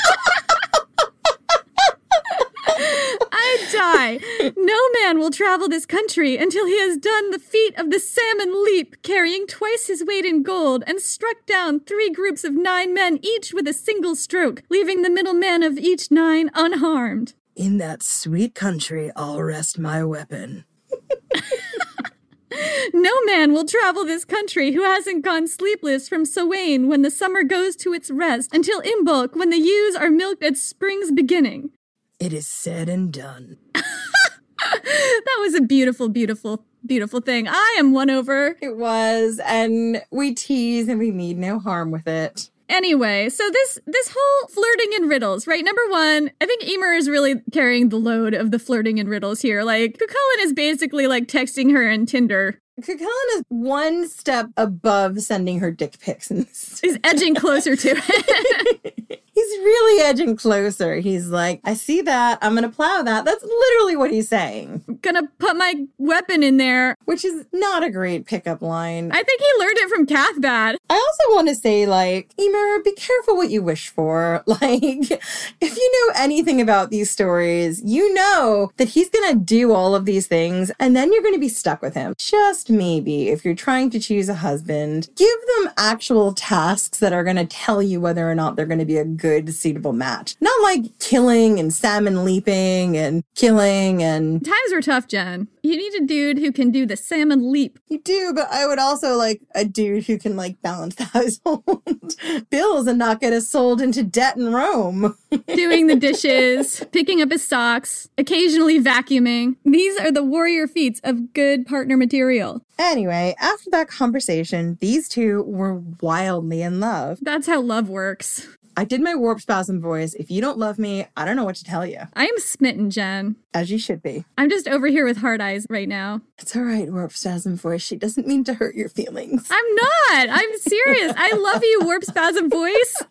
Die. No man will travel this country until he has done the feat of the salmon leap, carrying twice his weight in gold, and struck down three groups of nine men each with a single stroke, leaving the middle man of each nine unharmed. In that sweet country, I'll rest my weapon. No man will travel this country who hasn't gone sleepless from Samhain when the summer goes to its rest until Imbolc when the ewes are milked at spring's beginning. It is said and done. that was a beautiful, beautiful, beautiful thing. I am won over. It was, and we tease and we mean no harm with it. Anyway, so this this whole flirting and riddles, right? Number one, I think Emer is really carrying the load of the flirting and riddles here. Like Cucullin is basically like texting her in Tinder. Cucullin is one step above sending her dick pics. And He's edging closer to it. he's really edging closer. He's like, I see that. I'm going to plow that. That's literally what he's saying. Gonna put my weapon in there. Which is not a great pickup line. I think he learned it from Cathbad. I also want to say, like, Emer, be careful what you wish for. Like, if you know anything about these stories, you know that he's going to do all of these things and then you're going to be stuck with him. Just maybe, if you're trying to choose a husband, give them actual tasks that are going to tell you whether or not they're going to be a good, suitable match. Not like killing and salmon leaping and killing and. Times were tough, Jen. You need a dude who can do the salmon leap. You do, but I would also like a dude who can like balance the household bills and not get us sold into debt in Rome. Doing the dishes, picking up his socks, occasionally vacuuming. These are the warrior feats of good partner material. Anyway, after that conversation, these two were wildly in love. That's how love works. I did my warp spasm voice. If you don't love me, I don't know what to tell you. I am smitten, Jen. As you should be. I'm just over here with hard eyes right now. It's all right, warp spasm voice. She doesn't mean to hurt your feelings. I'm not. I'm serious. I love you, warp spasm voice.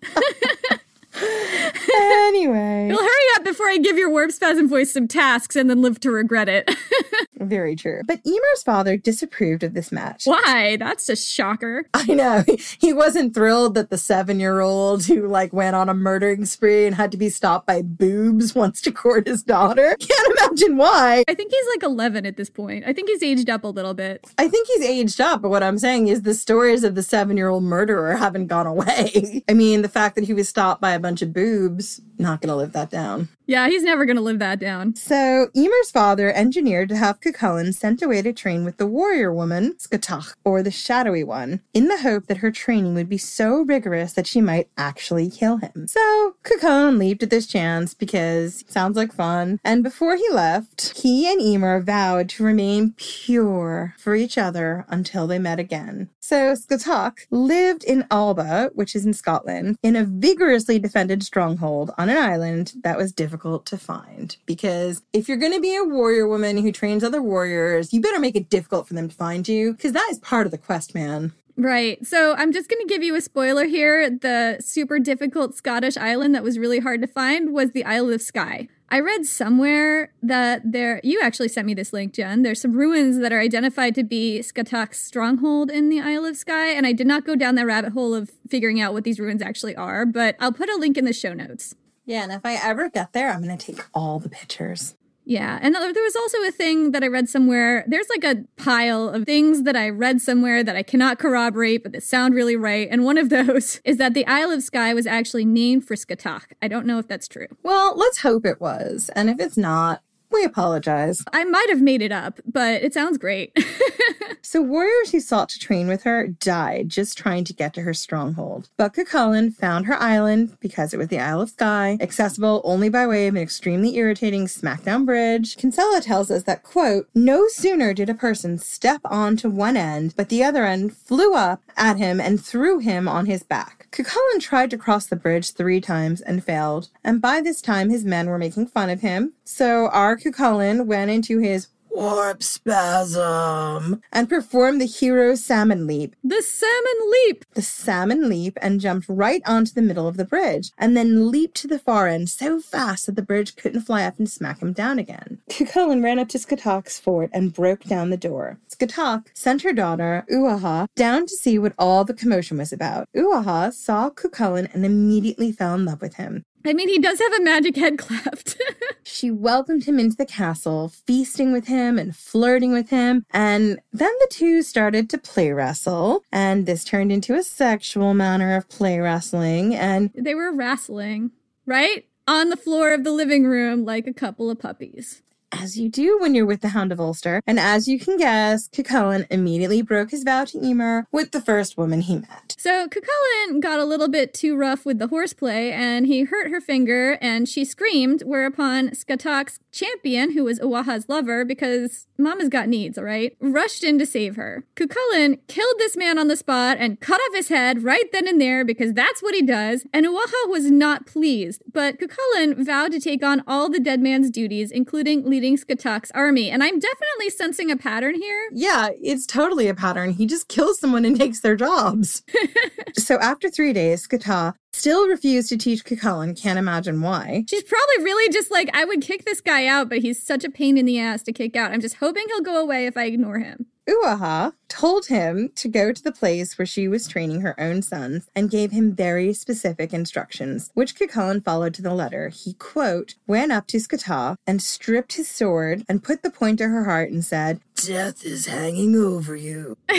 anyway. Well, hurry up before I give your warp spasm voice some tasks and then live to regret it. Very true. But Emer's father disapproved of this match. Why? That's a shocker. I know. He wasn't thrilled that the seven year old who like went on a murdering spree and had to be stopped by boobs wants to court his daughter. Can't imagine why. I think he's like 11 at this point. I think he's aged up a little bit. I think he's aged up, but what I'm saying is the stories of the seven year old murderer haven't gone away. I mean, the fact that he was stopped by a bunch of boobs, not gonna live that down. Yeah, he's never going to live that down. So, Emer's father engineered to have Cucullin sent away to train with the warrior woman, Scathach, or the shadowy one, in the hope that her training would be so rigorous that she might actually kill him. So, Cucullin leaped at this chance because it sounds like fun. And before he left, he and Emer vowed to remain pure for each other until they met again. So, Scathach lived in Alba, which is in Scotland, in a vigorously defended stronghold on an island that was difficult to find because if you're going to be a warrior woman who trains other warriors, you better make it difficult for them to find you because that is part of the quest, man. Right. So I'm just going to give you a spoiler here. The super difficult Scottish island that was really hard to find was the Isle of Skye. I read somewhere that there, you actually sent me this link, Jen. There's some ruins that are identified to be Scathach's stronghold in the Isle of Skye. And I did not go down that rabbit hole of figuring out what these ruins actually are, but I'll put a link in the show notes. Yeah, and if I ever get there, I'm going to take all the pictures. Yeah, and there was also a thing that I read somewhere. There's like a pile of things that I read somewhere that I cannot corroborate, but that sound really right. And one of those is that the Isle of Skye was actually named for. I don't know if that's true. Well, let's hope it was. And if it's not, We apologize. I might have made it up, but it sounds great. so, warriors who sought to train with her died just trying to get to her stronghold. But Cuchulainn found her island because it was the Isle of Skye, accessible only by way of an extremely irritating smackdown bridge. Kinsella tells us that, quote, no sooner did a person step onto one end, but the other end flew up at him and threw him on his back. Cuchulainn tried to cross the bridge three times and failed, and by this time his men were making fun of him. So our Cuchulainn went into his warp spasm and performed the hero salmon leap. The salmon leap! The salmon leap and jumped right onto the middle of the bridge and then leaped to the far end so fast that the bridge couldn't fly up and smack him down again. Cuchulainn ran up to Scathach's fort and broke down the door. Scathach sent her daughter, Uathach, down to see what all the commotion was about. Uathach saw Cucullin and immediately fell in love with him. I mean, he does have a magic head cleft. she welcomed him into the castle, feasting with him and flirting with him. And then the two started to play wrestle. And this turned into a sexual manner of play wrestling. And they were wrestling, right? On the floor of the living room like a couple of puppies as you do when you're with the Hound of Ulster. And as you can guess, Cuchulainn immediately broke his vow to Emer with the first woman he met. So Cuchulainn got a little bit too rough with the horseplay and he hurt her finger and she screamed, whereupon Scathach's champion, who was Uathach's lover, because Mama's got needs, all right, rushed in to save her. Cuchulainn killed this man on the spot and cut off his head right then and there because that's what he does. And Uathach was not pleased, but Cuchulainn vowed to take on all the dead man's duties, including leading Scathach's army. And I'm definitely sensing a pattern here. Yeah, it's totally a pattern. He just kills someone and takes their jobs. so after three days, Scathach still refused to teach Cuchulainn. Can't imagine why. She's probably really just like, I would kick this guy out, but he's such a pain in the ass to kick out. I'm just hoping he'll go away if I ignore him. Uathach told him to go to the place where she was training her own sons and gave him very specific instructions, which Cuchulainn followed to the letter. He, quote, went up to Scathach and stripped his sword and put the point to her heart and said, Death is hanging over you.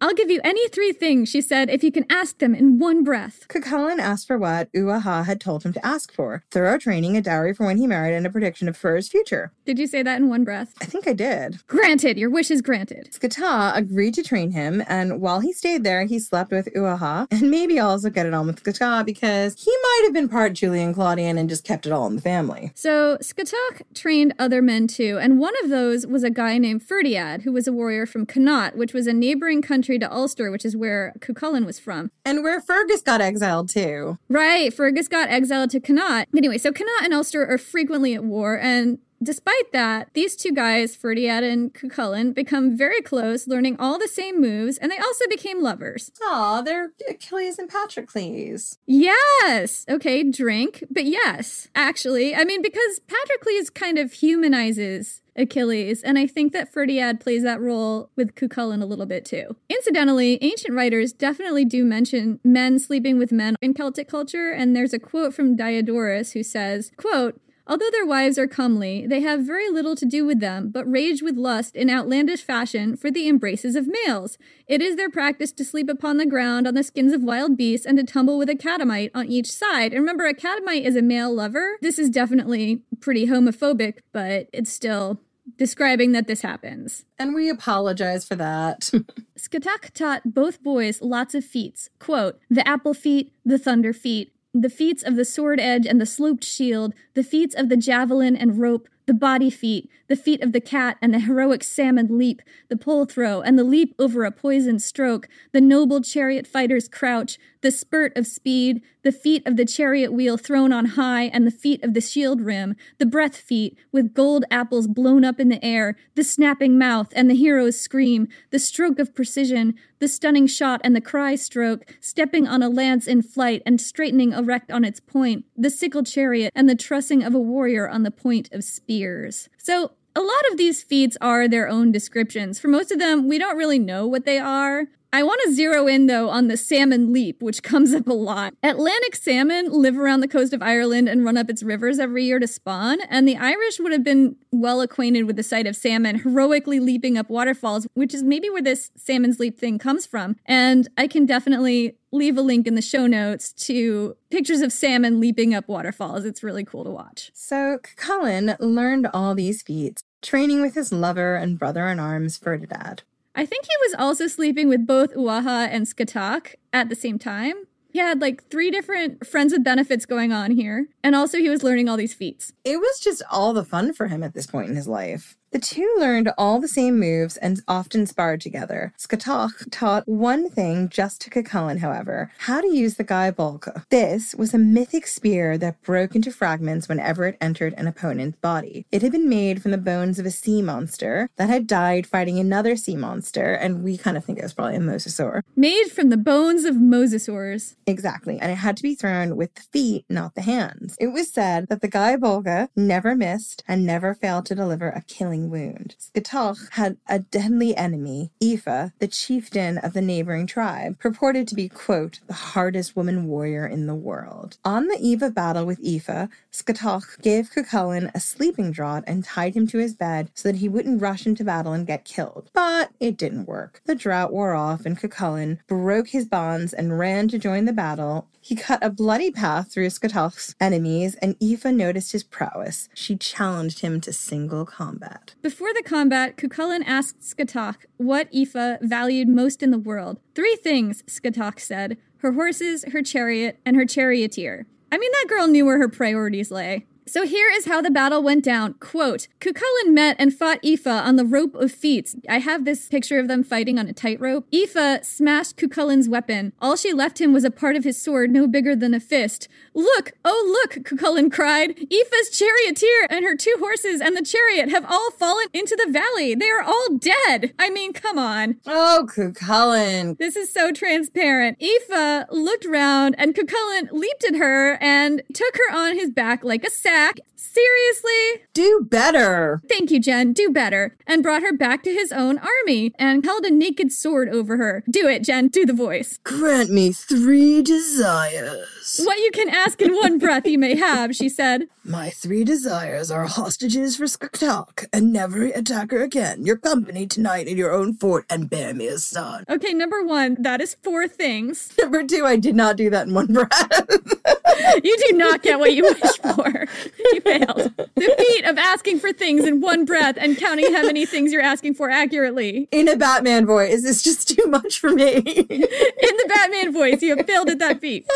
I'll give you any three things, she said, if you can ask them in one breath. Cuchulainn asked for what Uathach had told him to ask for thorough training, a dowry for when he married, and a prediction of Fur's future. Did you say that in one breath? I think I did. Granted, your wish is granted. Scathach agreed to train him, and while he stayed there, he slept with Uathach, and maybe also get it on with Scathach because he might have been part Julio Claudian and just kept it all in the family. So Scathach trained other men too, and one of those was a guy named Ferdiad, who was a warrior from Connaught, which was a neighboring country country to Ulster, which is where Cuchulainn was from. And where Fergus got exiled too. Right, Fergus got exiled to Connaught. Anyway, so Connaught and Ulster are frequently at war, and Despite that, these two guys, Ferdiad and Cuchulainn, become very close, learning all the same moves, and they also became lovers. Aw, they're Achilles and Patroclus. Yes! Okay, drink, but yes, actually. I mean, because Patroclus kind of humanizes Achilles, and I think that Ferdiad plays that role with Cuchulainn a little bit too. Incidentally, ancient writers definitely do mention men sleeping with men in Celtic culture, and there's a quote from Diodorus who says, quote, Although their wives are comely, they have very little to do with them, but rage with lust in outlandish fashion for the embraces of males. It is their practice to sleep upon the ground on the skins of wild beasts and to tumble with a catamite on each side. And remember, a catamite is a male lover. This is definitely pretty homophobic, but it's still describing that this happens. And we apologize for that. Scathach taught both boys lots of feats. Quote, the apple feat, the thunder feat, the feats of the sword edge and the sloped shield, the feats of the javelin and rope, the body feat, the feat of the cat and the heroic salmon leap, the pole throw and the leap over a poisoned stroke, the noble chariot fighter's crouch, the spurt of speed, the feat of the chariot wheel thrown on high and the feat of the shield rim, the breath feat with gold apples blown up in the air, the snapping mouth and the hero's scream, the stroke of precision, the stunning shot and the cry stroke, stepping on a lance in flight and straightening erect on its point, the sickle chariot and the trussing of a warrior on the point of spears. So a lot of these feats are their own descriptions. For most of them, we don't really know what they are. I want to zero in though on the salmon leap, which comes up a lot. Atlantic salmon live around the coast of Ireland and run up its rivers every year to spawn, and the Irish would have been well acquainted with the sight of salmon heroically leaping up waterfalls, which is maybe where this salmon's leap thing comes from. And I can definitely leave a link in the show notes to pictures of salmon leaping up waterfalls. It's really cool to watch. So Cuchulainn learned all these feats, training with his lover and brother in arms, Ferdiad. I think he was also sleeping with both Uathach and Scathach at the same time. He had like three different friends with benefits going on here, and also he was learning all these feats. It was just all the fun for him at this point in his life. The two learned all the same moves and often sparred together. Scathach taught one thing just to Cuchulainn, however, how to use the Gae Bolga. This was a mythic spear that broke into fragments whenever it entered an opponent's body. It had been made from the bones of a sea monster that had died fighting another sea monster, and we kind of think it was probably a mosasaur. Made from the bones of mosasaurs. Exactly, and it had to be thrown with the feet, not the hands. It was said that the Gae Bolga never missed and never failed to deliver a killing wound. Scathach had a deadly enemy, Aoife, the chieftain of the neighboring tribe, purported to be, quote, the hardest woman warrior in the world. On the eve of battle with Aoife, Scathach gave Cuchulainn a sleeping draught and tied him to his bed so that he wouldn't rush into battle and get killed. But it didn't work. The drought wore off and Cuchulainn broke his bonds and ran to join the battle. He cut a bloody path through Scathach's enemies, and Aoife noticed his prowess. She challenged him to single combat. Before the combat, Cuchulainn asked Scathach what Aoife valued most in the world. Three things, Scathach said her horses, her chariot, and her charioteer. I mean, that girl knew where her priorities lay. So here is how the battle went down. Quote, Cuchulainn met and fought Aoife on the rope of feats. I have this picture of them fighting on a tightrope. Aoife smashed Cuchulainn's weapon. All she left him was a part of his sword no bigger than a fist. Look, oh look, Cuchulainn cried. Aoife's charioteer and her two horses and the chariot have all fallen into the valley. They are all dead. I mean, come on. Oh, Cuchulainn. This is so transparent. Aoife looked round and Cuchulainn leaped at her and took her on his back like a sack Seriously? Do better. Thank you, Jen. Do better. And brought her back to his own army and held a naked sword over her. Do it, Jen. Do the voice. Grant me three desires. What you can ask in one breath you may have, she said. My three desires are hostages for Scathach and never attack her again. Your company tonight in your own fort and bear me a son. Okay, number one, that is four things. Number two, I did not do that in one breath. you do not get what you wish for. You failed. The feat of asking for things in one breath and counting how many things you're asking for accurately. In a Batman voice is just too much for me. in the Batman voice, you have failed at that feat.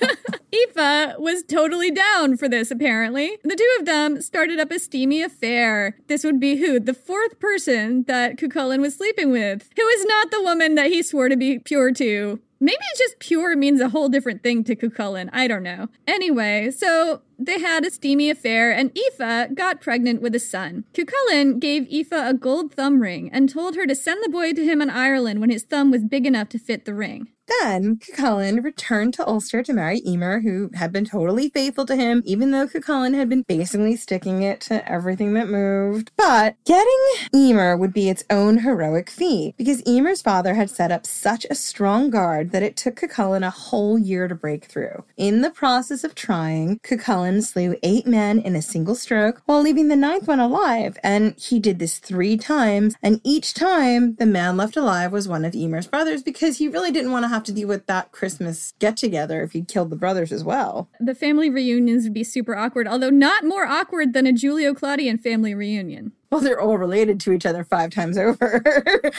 Aoife was totally down for this, apparently. The two of them started up a steamy affair. This would be who? The fourth person that Cuchulainn was sleeping with, who is not the woman that he swore to be pure to. Maybe just pure means a whole different thing to Cuchulainn. I don't know. Anyway, so they had a steamy affair, and Aoife got pregnant with a son. Cuchulainn gave Aoife a gold thumb ring and told her to send the boy to him in Ireland when his thumb was big enough to fit the ring. Then Cuchulainn returned to Ulster to marry Emer, who had been totally faithful to him, even though Cuchulainn had been basically sticking it to everything that moved. But getting Emer would be its own heroic feat, because Emer's father had set up such a strong guard that it took Cuchulainn a whole year to break through. In the process of trying, Cuchulainn slew eight men in a single stroke while leaving the ninth one alive, and he did this three times, and each time the man left alive was one of Emer's brothers because he really didn't want to have to deal with that Christmas get together if you'd killed the brothers as well. The family reunions would be super awkward, although not more awkward than a Julio Claudian family reunion. Well, they're all related to each other five times over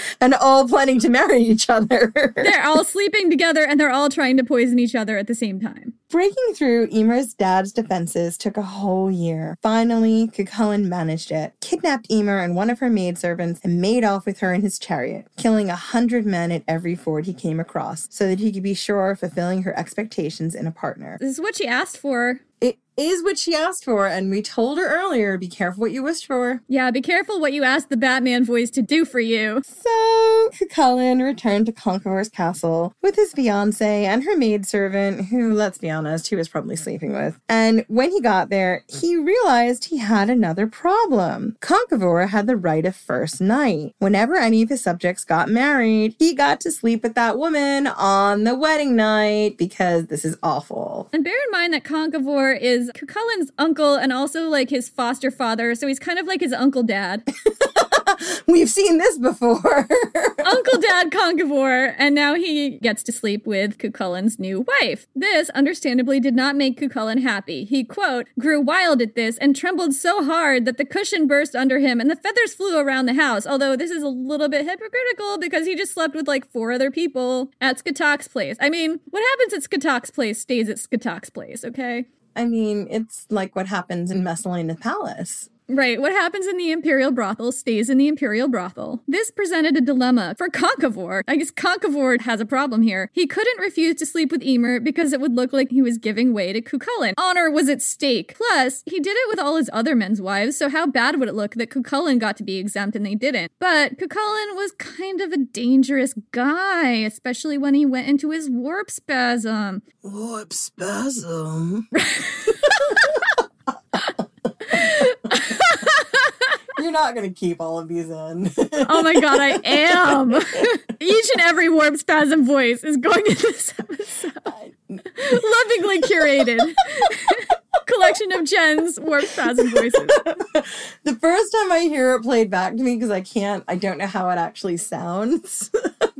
and all planning to marry each other. they're all sleeping together and they're all trying to poison each other at the same time. Breaking through Emer's dad's defenses took a whole year. Finally, Cuchulainn managed it, kidnapped Emer and one of her maidservants, and made off with her in his chariot, killing a hundred men at every ford he came across, so that he could be sure of fulfilling her expectations in a partner. This is what she asked for. It is what she asked for, and we told her earlier be careful what you wish for. Yeah, be careful what you ask the Batman voice to do for you. So, Cuchulainn returned to Conchobar's castle with his fiancee and her maidservant, who, let's be honest, he was probably sleeping with. And when he got there, he realized he had another problem. Conchobar had the right of first night. Whenever any of his subjects got married, he got to sleep with that woman on the wedding night because this is awful. And bear in mind that Conchobar is Cuchulainn's uncle and also like his foster father, so he's kind of like his uncle dad. We've seen this before. Uncle Dad Conchobar, and now he gets to sleep with Cucullin's new wife. This, understandably, did not make Cucullin happy. He, quote, grew wild at this and trembled so hard that the cushion burst under him and the feathers flew around the house. Although this is a little bit hypocritical because he just slept with like four other people at Scathach's place. I mean, what happens at Scathach's place stays at Scathach's place, okay? I mean, it's like what happens in Messalina Palace. Right. What happens in the imperial brothel stays in the imperial brothel. This presented a dilemma for Conchobar. I guess Conchobar has a problem here. He couldn't refuse to sleep with Emer because it would look like he was giving way to Cuchulain. Honor was at stake. Plus, he did it with all his other men's wives, so how bad would it look that Cuchulain got to be exempt and they didn't? But Cuchulain was kind of a dangerous guy, especially when he went into his warp spasm. Warp spasm? You're not going to keep all of these in. oh my god, I am. Each and every warp spasm voice is going in this episode. Lovingly curated. Collection of Jen's warp spasm voices. the first time I hear it played back to me, because I can't, I don't know how it actually sounds.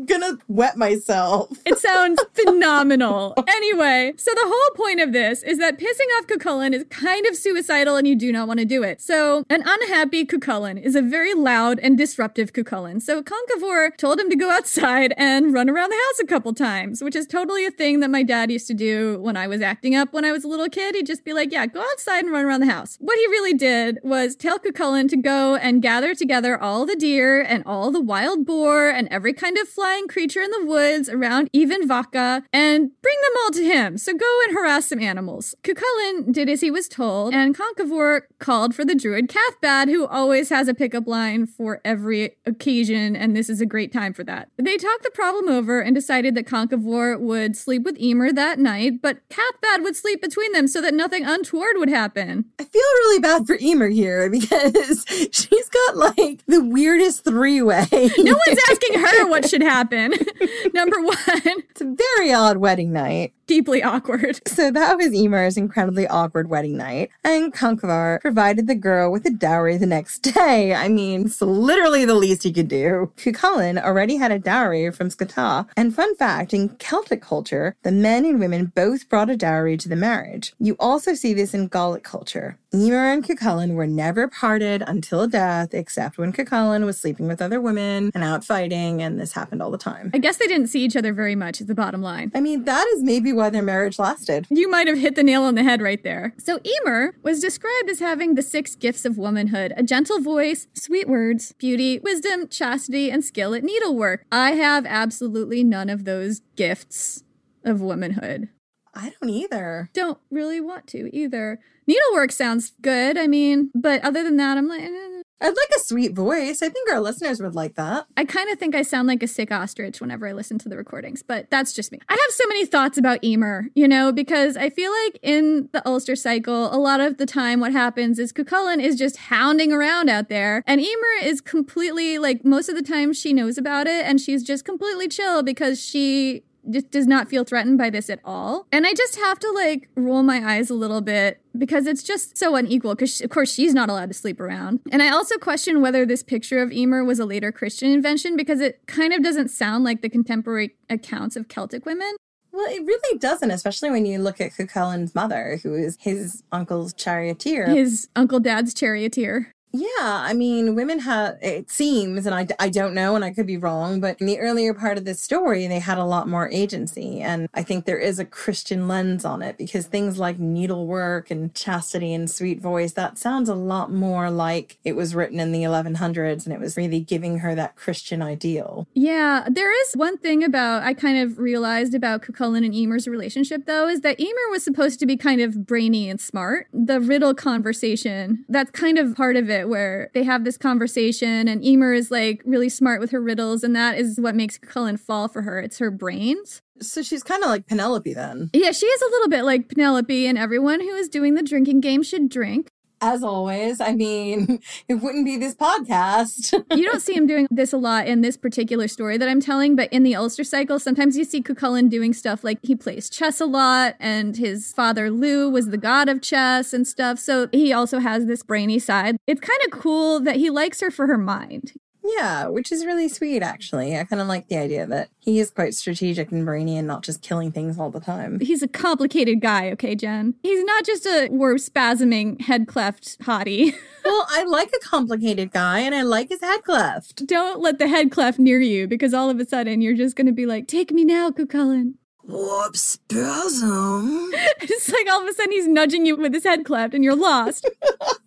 Gonna wet myself. It sounds phenomenal. Anyway, so the whole point of this is that pissing off Cucullin is kind of suicidal and you do not want to do it. So, an unhappy Cucullin is a very loud and disruptive Cucullin. So, Conchobar told him to go outside and run around the house a couple times, which is totally a thing that my dad used to do when I was acting up when I was a little kid. He'd just be like, Yeah, go outside and run around the house. What he really did was tell Cucullin to go and gather together all the deer and all the wild boar and every kind of flying creature in the woods around Emain Macha and bring them all to him. So go and harass some animals. Cuchulain did as he was told, and Conchobar called for the druid Cathbad, who always has a pickup line for every occasion, and this is a great time for that. They talked the problem over and decided that Conchobar would sleep with Emer that night, but Cathbad would sleep between them so that nothing untoward would happen. I feel really bad for Emer here because she's got like the weirdest three way. No one's asking her what should happen. Number one, it's a very odd wedding night. Deeply awkward. So that was Emer's incredibly awkward wedding night. And Conchobar provided the girl with a dowry the next day. I mean, it's literally the least he could do. Cuchulain already had a dowry from Skata. And fun fact, in Celtic culture, the men and women both brought a dowry to the marriage. You also see this in Gallic culture. Emer and Cuchulain were never parted until death, except when Cuchulain was sleeping with other women and out fighting, and this happened all the time. I guess they didn't see each other very much, is the bottom line. I mean, that is maybe why their marriage lasted. You might have hit the nail on the head right there. So, Emer was described as having the six gifts of womanhood a gentle voice, sweet words, beauty, wisdom, chastity, and skill at needlework. I have absolutely none of those gifts of womanhood. I don't either. Don't really want to either. Needlework sounds good. I mean, but other than that, I'm like, eh. I'd like a sweet voice. I think our listeners would like that. I kind of think I sound like a sick ostrich whenever I listen to the recordings, but that's just me. I have so many thoughts about Emer, you know, because I feel like in the Ulster cycle, a lot of the time what happens is Cuchulain is just hounding around out there, and Emer is completely like most of the time she knows about it, and she's just completely chill because she just does not feel threatened by this at all. And I just have to like roll my eyes a little bit because it's just so unequal because of course she's not allowed to sleep around. And I also question whether this picture of Emer was a later Christian invention because it kind of doesn't sound like the contemporary accounts of Celtic women. Well, it really doesn't, especially when you look at Cuchulain's mother, who is his uncle's charioteer. His uncle dad's charioteer. Yeah, I mean, women have, it seems, and I, I don't know, and I could be wrong, but in the earlier part of this story, they had a lot more agency. And I think there is a Christian lens on it because things like needlework and chastity and sweet voice, that sounds a lot more like it was written in the 1100s and it was really giving her that Christian ideal. Yeah, there is one thing about, I kind of realized about Cuchulain and Emer's relationship, though, is that Emer was supposed to be kind of brainy and smart. The riddle conversation, that's kind of part of it where they have this conversation and Emer is like really smart with her riddles and that is what makes Cullen fall for her. It's her brains. So she's kind of like Penelope then. Yeah, she is a little bit like Penelope and everyone who is doing the drinking game should drink. As always, I mean, it wouldn't be this podcast. you don't see him doing this a lot in this particular story that I'm telling, but in the Ulster cycle, sometimes you see Cuchulainn doing stuff like he plays chess a lot, and his father Lugh was the god of chess and stuff. So he also has this brainy side. It's kind of cool that he likes her for her mind. Yeah, which is really sweet, actually. I kind of like the idea that he is quite strategic and brainy and not just killing things all the time. He's a complicated guy, okay, Jen? He's not just a warp spasming head cleft hottie. well, I like a complicated guy and I like his head cleft. Don't let the head cleft near you because all of a sudden you're just going to be like, take me now, Cucullin. Warp spasm. it's like all of a sudden he's nudging you with his head cleft and you're lost.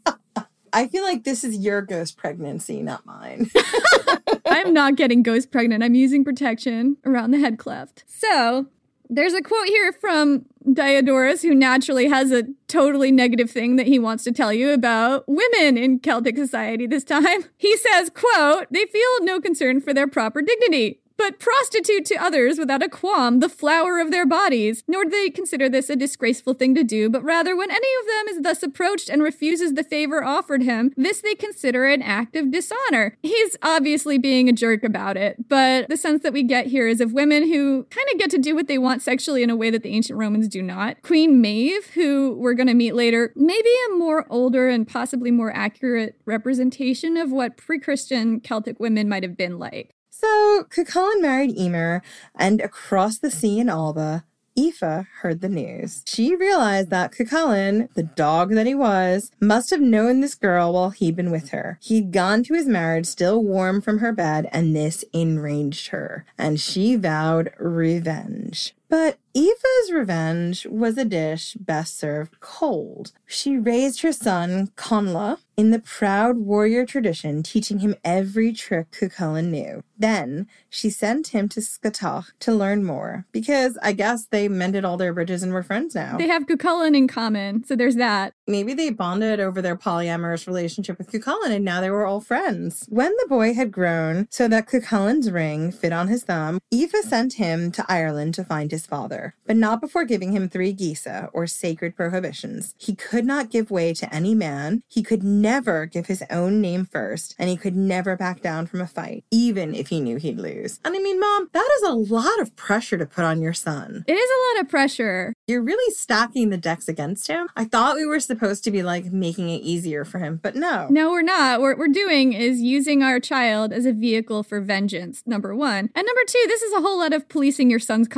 I feel like this is your ghost pregnancy, not mine. I'm not getting ghost pregnant. I'm using protection around the head cleft. So there's a quote here from Diodorus, who naturally has a totally negative thing that he wants to tell you about women in Celtic society this time. He says, quote, they feel no concern for their proper dignity but prostitute to others without a qualm the flower of their bodies. Nor do they consider this a disgraceful thing to do, but rather when any of them is thus approached and refuses the favor offered him, this they consider an act of dishonor. He's obviously being a jerk about it, but the sense that we get here is of women who kind of get to do what they want sexually in a way that the ancient Romans do not. Queen Maeve, who we're going to meet later, maybe a more older and possibly more accurate representation of what pre Christian Celtic women might have been like. So Cuchulainn married Emer, and across the sea in Alba, Aoife heard the news. She realized that Cuchulainn, the dog that he was, must have known this girl while he'd been with her. He'd gone to his marriage still warm from her bed, and this enraged her, and she vowed revenge. But Aoife's revenge was a dish best served cold. She raised her son, Conla, in the proud warrior tradition, teaching him every trick Cuchulainn knew. Then she sent him to Scathach to learn more, because I guess they mended all their bridges and were friends now. They have Cuchulainn in common, so there's that. Maybe they bonded over their polyamorous relationship with Cuchulainn, and now they were all friends. When the boy had grown so that Cuchulainn's ring fit on his thumb, Aoife sent him to Ireland to find his father, but not before giving him three geasa, or sacred prohibitions. He could not give way to any man, he could never give his own name first, and he could never back down from a fight, even if he knew he'd lose. And I mean, Mom, that is a lot of pressure to put on your son. It is a lot of pressure. You're really stacking the decks against him. I thought we were supposed to be like making it easier for him, but no. No, we're not. What we're doing is using our child as a vehicle for vengeance, number one. And number two, this is a whole lot of policing your son's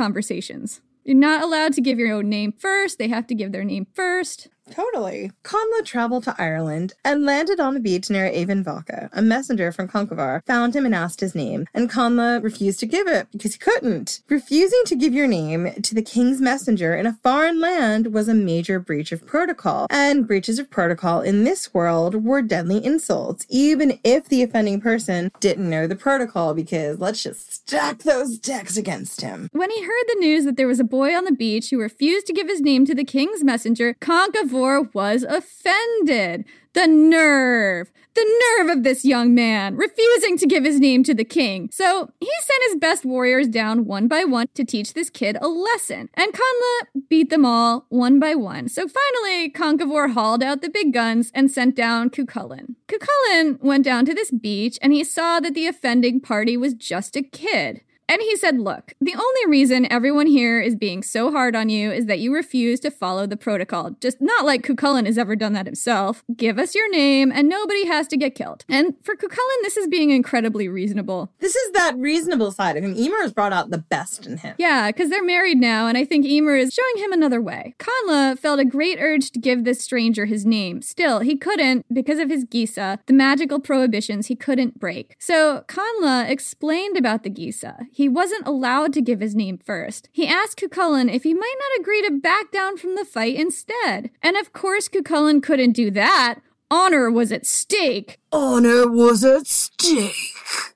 You're not allowed to give your own name first. They have to give their name first. Totally. Conla traveled to Ireland and landed on the beach near Emain Macha. A messenger from Conchobar found him and asked his name, and Conla refused to give it because he couldn't. Refusing to give your name to the king's messenger in a foreign land was a major breach of protocol, and breaches of protocol in this world were deadly insults, even if the offending person didn't know the protocol, because let's just stack those decks against him. When he heard the news that there was a boy on the beach who refused to give his name to the king's messenger, Conchobar was offended. The nerve! The nerve of this young man, refusing to give his name to the king. So he sent his best warriors down one by one to teach this kid a lesson. And Conla beat them all one by one. So finally, Conchobar hauled out the big guns and sent down Cuchulainn. Cuchulainn went down to this beach and he saw that the offending party was just a kid. And he said, Look, the only reason everyone here is being so hard on you is that you refuse to follow the protocol. Just not like Cuchulainn has ever done that himself. Give us your name and nobody has to get killed. And for Cuchulainn, this is being incredibly reasonable. This is that reasonable side of him. Emer has brought out the best in him. Yeah, because they're married now, and I think Emer is showing him another way. Conla felt a great urge to give this stranger his name. Still, he couldn't because of his geasa, the magical prohibitions he couldn't break. So Conla explained about the geasa. He wasn't allowed to give his name first. He asked Cuchulainn if he might not agree to back down from the fight instead. And of course, Cuchulainn couldn't do that. Honor was at stake. Honor was at stake.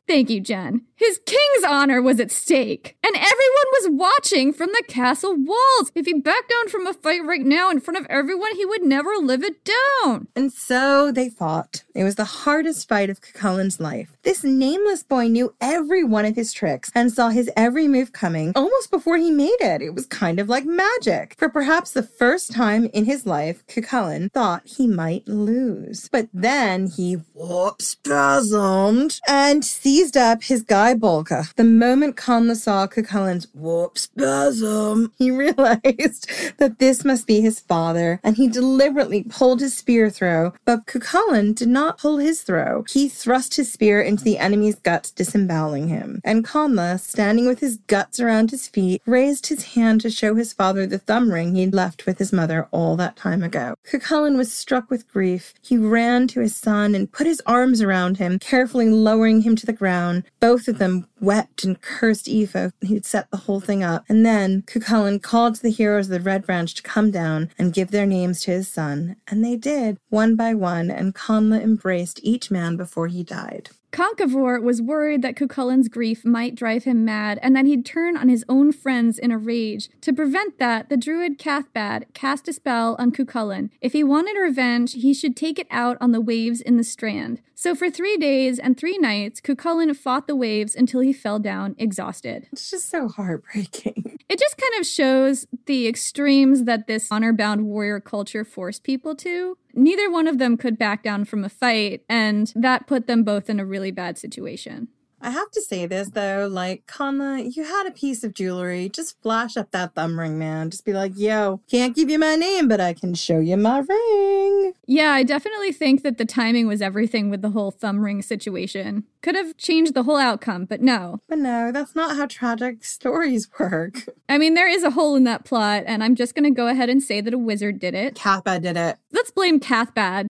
Thank you, Jen. His king's honor was at stake, and everyone was watching from the castle walls. If he backed down from a fight right now in front of everyone, he would never live it down. And so they fought. It was the hardest fight of Cuchulainn's life. This nameless boy knew every one of his tricks and saw his every move coming almost before he made it. It was kind of like magic. For perhaps the first time in his life, Cuchulainn thought he might lose. But then he whoop spasmed and seized up his Gae Bolga. The moment Conla saw Cuchulain's whoop spasm, he realized that this must be his father, and he deliberately pulled his spear throw. But Cuchulain did not pull his throw. He thrust his spear into the enemy's guts, disemboweling him. And Conla, standing with his guts around his feet, raised his hand to show his father the thumb ring he'd left with his mother all that time ago. Cuchulain was struck with grief. He ran to his son and put his arms around him, carefully lowering him to the ground. Both of them wept and cursed Aoife, who'd set the whole thing up. And then Cuchulain called to the heroes of the Red Branch to come down and give their names to his son. And they did, one by one, and Connla embraced each man before he died. Conchobar was worried that Cuchulain's grief might drive him mad and that he'd turn on his own friends in a rage. To prevent that, the druid Cathbad cast a spell on Cuchulain. If he wanted revenge, he should take it out on the waves in the strand. So for three days and three nights, Cuchulain fought the waves until he fell down exhausted. It's just so heartbreaking. It just kind of shows the extremes that this honor bound warrior culture forced people to. Neither one of them could back down from a fight, and that put them both in a really bad situation. I have to say this though, like Connla, you had a piece of jewelry. Just flash up that thumb ring, man. Just be like, yo, can't give you my name, but I can show you my ring. Yeah, I definitely think that the timing was everything with the whole thumb ring situation. Could have changed the whole outcome, but no. But no, that's not how tragic stories work. I mean, there is a hole in that plot, and I'm just gonna go ahead and say that a wizard did it. Cathbad did it. Let's blame Cathbad.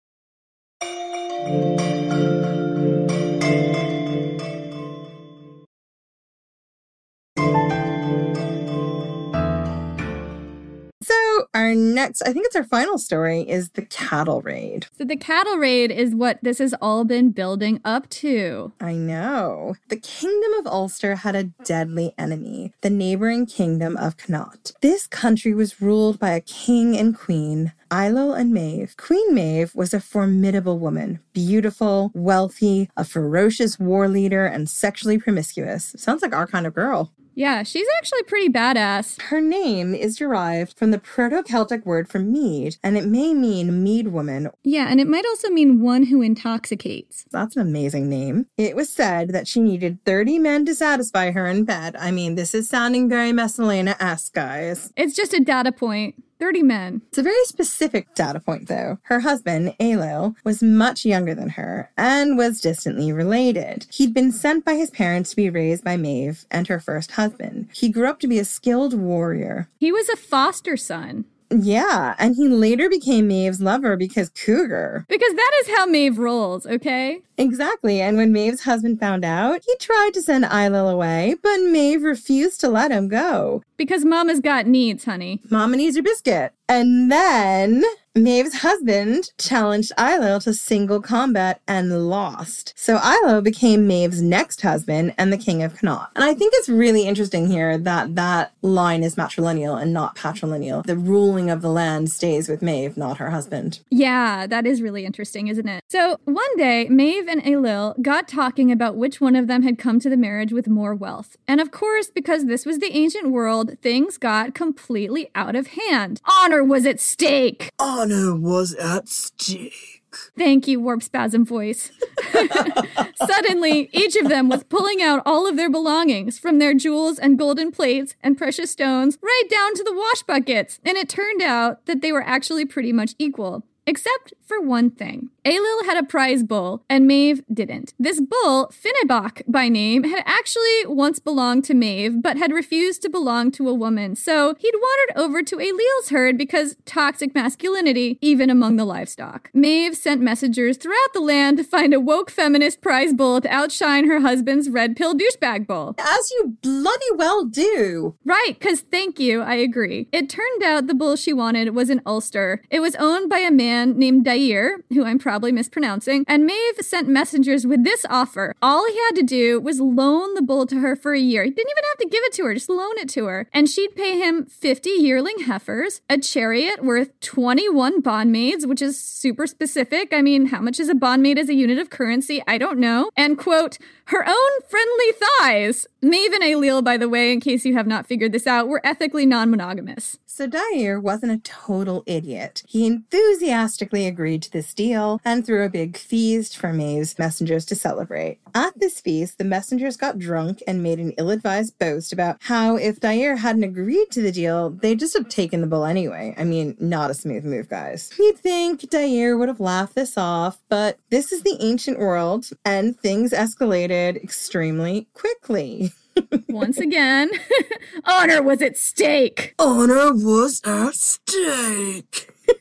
Our next, I think it's our final story, is the cattle raid. So, the cattle raid is what this has all been building up to. I know. The kingdom of Ulster had a deadly enemy, the neighboring kingdom of Connaught. This country was ruled by a king and queen, Ailill and Maeve. Queen Maeve was a formidable woman, beautiful, wealthy, a ferocious war leader, and sexually promiscuous. Sounds like our kind of girl. Yeah, she's actually pretty badass. Her name is derived from the Proto Celtic word for mead, and it may mean mead woman. Yeah, and it might also mean one who intoxicates. That's an amazing name. It was said that she needed 30 men to satisfy her in bed. I mean, this is sounding very Messalina esque, guys. It's just a data point. 30 men. It's a very specific data point, though. Her husband, Ailill, was much younger than her and was distantly related. He'd been sent by his parents to be raised by Maeve and her first husband. He grew up to be a skilled warrior. He was a foster son. Yeah, and he later became Maeve's lover because Cougar. Because that is how Maeve rolls, okay? Exactly, and when Maeve's husband found out, he tried to send Ailill away, but Maeve refused to let him go. Because Mama's got needs, honey. Mama needs her biscuit. And then Maeve's husband challenged Ailill to single combat and lost. So Ailill became Maeve's next husband and the king of Connaught. And I think it's really interesting here that that line is matrilineal and not patrilineal. The ruling of the land stays with Maeve, not her husband. Yeah, that is really interesting, isn't it? So one day, Maeve and Ailill got talking about which one of them had come to the marriage with more wealth. And of course, because this was the ancient world, things got completely out of hand. Honor was at stake. Honor was at stake. Thank you, Warp Spasm voice. Suddenly, each of them was pulling out all of their belongings, from their jewels and golden plates and precious stones, right down to the wash buckets. And it turned out that they were actually pretty much equal. Except for one thing. Ailill had a prize bull, and Maeve didn't. This bull, Finnebach by name, had actually once belonged to Maeve, but had refused to belong to a woman. So he'd wandered over to Ailill's herd because toxic masculinity, even among the livestock. Maeve sent messengers throughout the land to find a woke feminist prize bull to outshine her husband's red pill douchebag bull. As you bloody well do. Right, because thank you, I agree. It turned out the bull she wanted was an Ulster. It was owned by a man man named Dair, who I'm probably mispronouncing, and Maeve sent messengers with this offer. All he had to do was loan the bull to her for a year. He didn't even have to give it to her, just loan it to her. And she'd pay him 50 yearling heifers, a chariot worth 21 bondmaids, which is super specific. I mean, how much is a bondmaid as a unit of currency? I don't know. And quote, her own friendly thighs. Maeve and Ailill, by the way, in case you have not figured this out, were ethically non monogamous. So Dair wasn't a total idiot. He enthusiastically agreed to this deal and threw a big feast for Maeve's messengers to celebrate. At this feast, the messengers got drunk and made an ill advised boast about how if Dair hadn't agreed to the deal, they'd just have taken the bull anyway. I mean, not a smooth move, guys. You'd think Dair would have laughed this off, but this is the ancient world and things escalated extremely quickly. Once again, honor was at stake. Honor was at stake.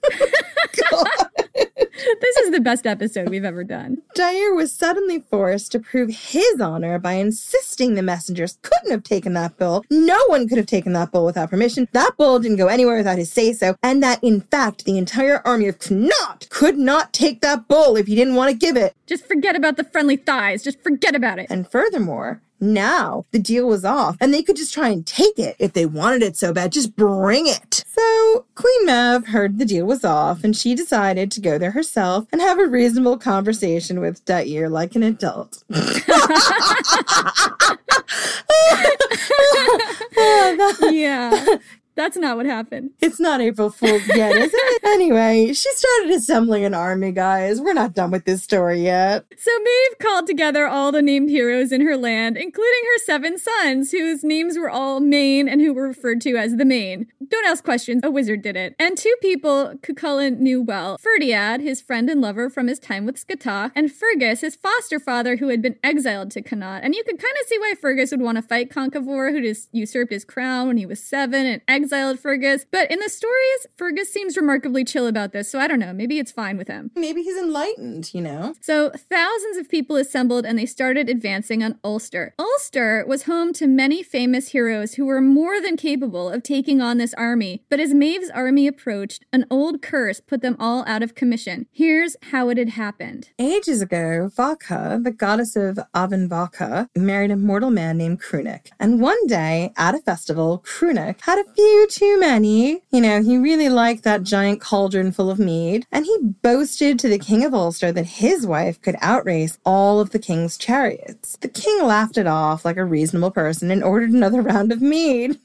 this is the best episode we've ever done. Dair was suddenly forced to prove his honor by insisting the messengers couldn't have taken that bull. No one could have taken that bull without permission. That bull didn't go anywhere without his say so, and that in fact the entire army of Connaught could not take that bull if he didn't want to give it. Just forget about the friendly thighs. Just forget about it. And furthermore, now the deal was off, and they could just try and take it if they wanted it so bad. Just bring it. So Queen Maeve heard the deal was off, and she decided to go there herself and have a reasonable conversation with Dair like an adult. yeah. That's not what happened. It's not April Fool's yet, is it? anyway, she started assembling an army, guys. We're not done with this story yet. So Maeve called together all the named heroes in her land, including her seven sons, whose names were all Main and who were referred to as the Main. Don't ask questions, a wizard did it. And two people Cuchulainn knew well Ferdiad, his friend and lover from his time with Scathach, and Fergus, his foster father who had been exiled to Connaught. And you could kind of see why Fergus would want to fight Conchobar, who just usurped his crown when he was seven and exiled exiled Fergus. But in the stories, Fergus seems remarkably chill about this, so I don't know. Maybe it's fine with him. Maybe he's enlightened, you know? So thousands of people assembled and they started advancing on Ulster. Ulster was home to many famous heroes who were more than capable of taking on this army. But as Maeve's army approached, an old curse put them all out of commission. Here's how it had happened. Ages ago, Vacha, the goddess of Emain Macha, married a mortal man named Crunach. And one day, at a festival, Crunach had a few too many. You know, he really liked that giant cauldron full of mead, and he boasted to the king of Ulster that his wife could outrace all of the king's chariots. The king laughed it off like a reasonable person and ordered another round of mead.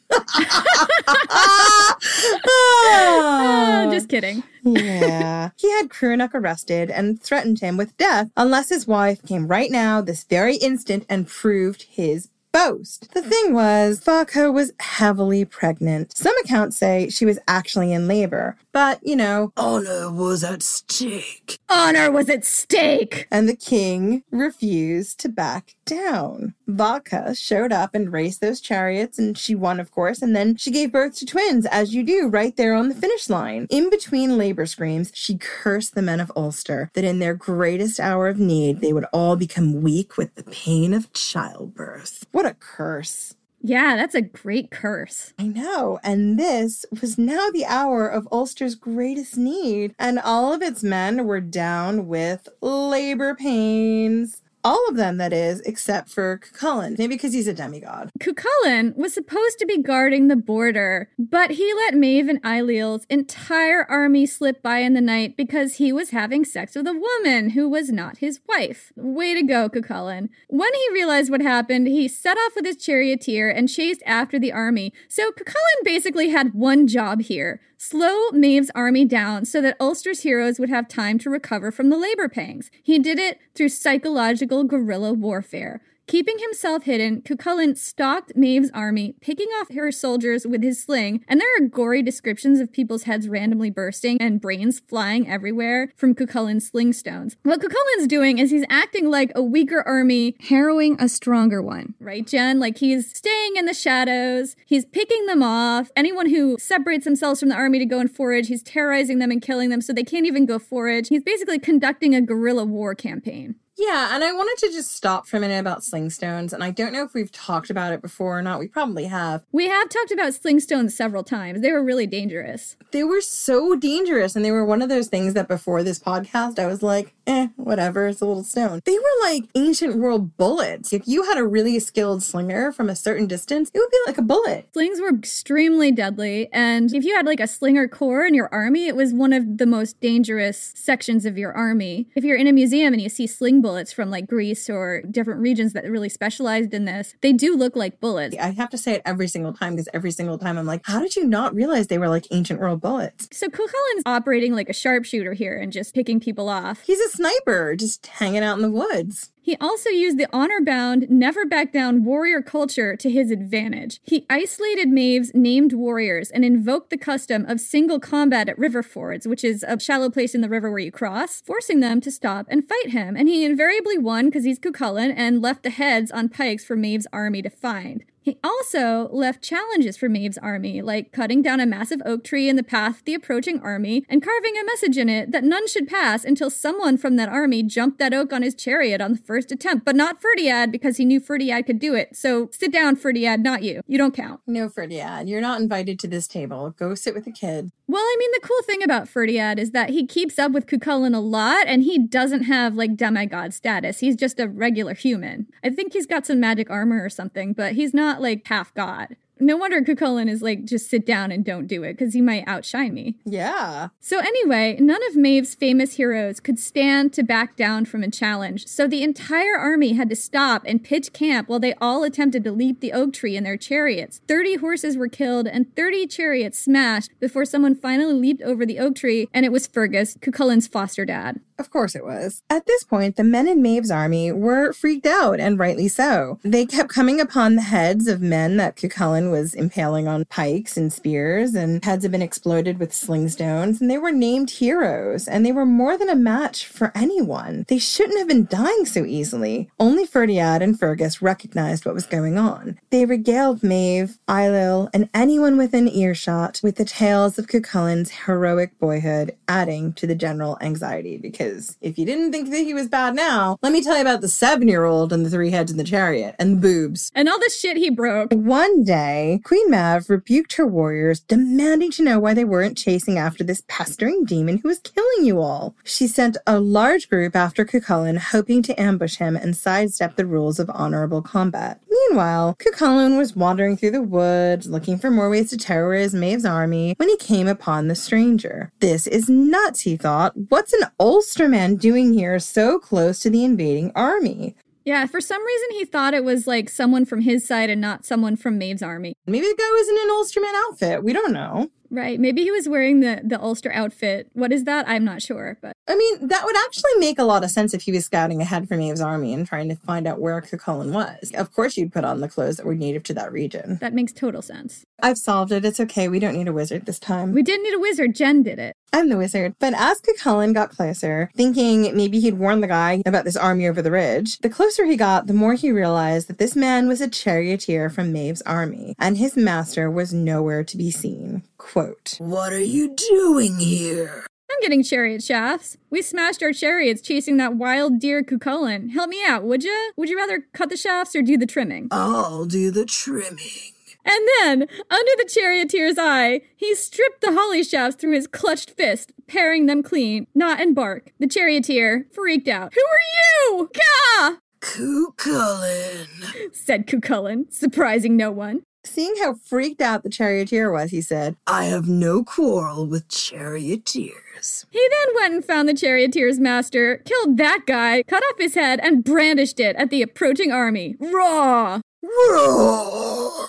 oh, just kidding. yeah. He had Crunach arrested and threatened him with death unless his wife came right now, this very instant, and proved his boast. The thing was, Vacha was heavily pregnant. Some accounts say she was actually in labor, but you know, honor was at stake. Honor was at stake. And the king refused to back down. Vacha showed up and raced those chariots, and she won, of course, and then she gave birth to twins, as you do, right there on the finish line. In between labor screams, she cursed the men of Ulster that in their greatest hour of need, they would all become weak with the pain of childbirth. What a curse. Yeah, that's a great curse. I know. And this was now the hour of Ulster's greatest need, and all of its men were down with labor pains. All of them, that is, except for Cuchulainn, maybe because he's a demigod. Cuchulainn was supposed to be guarding the border, but he let Maeve and Ailill's entire army slip by in the night because he was having sex with a woman who was not his wife. Way to go, Cuchulainn. When he realized what happened, he set off with his charioteer and chased after the army. So Cuchulainn basically had one job here slow Maeve's army down so that Ulster's heroes would have time to recover from the labor pangs. He did it through psychological guerrilla warfare. Keeping himself hidden, Cuchulainn stalked Maeve's army, picking off her soldiers with his sling, and there are gory descriptions of people's heads randomly bursting and brains flying everywhere from Cuchulainn's sling stones. What Cuchulainn's doing is he's acting like a weaker army, harrowing a stronger one, right, Jen? Like he's staying in the shadows, he's picking them off. Anyone who separates themselves from the army to go and forage, he's terrorizing them and killing them so they can't even go forage. He's basically conducting a guerrilla war campaign. Yeah, and I wanted to just stop for a minute about slingstones, and I don't know if we've talked about it before or not. We probably have. We have talked about slingstones several times. They were really dangerous. They were so dangerous, and they were one of those things that before this podcast, I was like, eh, whatever, it's a little stone. They were like ancient world bullets. If you had a really skilled slinger from a certain distance, it would be like a bullet. Slings were extremely deadly, and if you had like a slinger corps in your army, it was one of the most dangerous sections of your army. If you're in a museum and you see sling bullets from like Greece or different regions that really specialized in this, they do look like bullets. I have to say it every single time because every single time I'm like, how did you not realize they were like ancient world bullets? So Cuchulain's operating like a sharpshooter here and just picking people off. He's a sniper, just hanging out in the woods. He also used the honor bound, never back down warrior culture to his advantage. He isolated Maeve's named warriors and invoked the custom of single combat at river fords, which is a shallow place in the river where you cross, forcing them to stop and fight him. And he invariably won because he's Cuchulain and left the heads on pikes for Maeve's army to find. He also left challenges for Maeve's army, like cutting down a massive oak tree in the path of the approaching army and carving a message in it that none should pass until someone from that army jumped that oak on his chariot on the first attempt, but not Ferdiad because he knew Ferdiad could do it. So sit down, Ferdiad, not you. You don't count. No, Ferdiad, you're not invited to this table. Go sit with the kid. Well, I mean, the cool thing about Ferdiad is that he keeps up with Cuchulain a lot and he doesn't have like demigod status. He's just a regular human. I think he's got some magic armor or something, but he's not like half god. No wonder Cuchulain is like, just sit down and don't do it because he might outshine me. Yeah. So, anyway, none of Maeve's famous heroes could stand to back down from a challenge. So, the entire army had to stop and pitch camp while they all attempted to leap the oak tree in their chariots. 30 horses were killed and 30 chariots smashed before someone finally leaped over the oak tree, and it was Fergus, Cuchulain's foster dad. Of course it was. At this point, the men in Maeve's army were freaked out, and rightly so. They kept coming upon the heads of men that Cuchulain was impaling on pikes and spears, and heads had been exploded with sling stones, and they were named heroes, and they were more than a match for anyone. They shouldn't have been dying so easily. Only Ferdiad and Fergus recognized what was going on. They regaled Maeve, Ailill, and anyone within earshot with the tales of Cuchulain's heroic boyhood, adding to the general anxiety because if you didn't think that he was bad now, let me tell you about the seven year old and the three heads in the chariot and the boobs. And all the shit he broke. One day, Queen Maeve rebuked her warriors, demanding to know why they weren't chasing after this pestering demon who was killing you all. She sent a large group after Cuchulain, hoping to ambush him and sidestep the rules of honorable combat. Meanwhile, Cuchulain was wandering through the woods, looking for more ways to terrorize Maeve's army, when he came upon the stranger. This is nuts, he thought. What's an Ulsterman doing here so close to the invading army? Yeah, for some reason he thought it was like someone from his side and not someone from Maeve's army. Maybe the guy was in an Ulsterman outfit. We don't know. Right. Maybe he was wearing the the Ulster outfit. What is that? I'm not sure, but I mean, that would actually make a lot of sense if he was scouting ahead for Maeve's army and trying to find out where Cuchulain was. Of course, you'd put on the clothes that were native to that region. that makes total sense. I've solved it. It's okay. We don't need a wizard this time. We didn't need a wizard. Jen did it. I'm the wizard. But as Cuchulain got closer, thinking maybe he'd warn the guy about this army over the ridge, the closer he got, the more he realized that this man was a charioteer from Maeve's army, and his master was nowhere to be seen. Quote, What are you doing here? I'm getting chariot shafts. We smashed our chariots chasing that wild deer Cuchulain. Help me out, would ya? Would you rather cut the shafts or do the trimming? I'll do the trimming. And then, under the charioteer's eye, he stripped the holly shafts through his clutched fist, paring them clean, knot and bark. The charioteer freaked out. Who are you? Gah! Cuchulain, said Cuchulain, surprising no one. Seeing how freaked out the charioteer was, he said, I have no quarrel with charioteers. He then went and found the charioteer's master, killed that guy, cut off his head, and brandished it at the approaching army. Raw!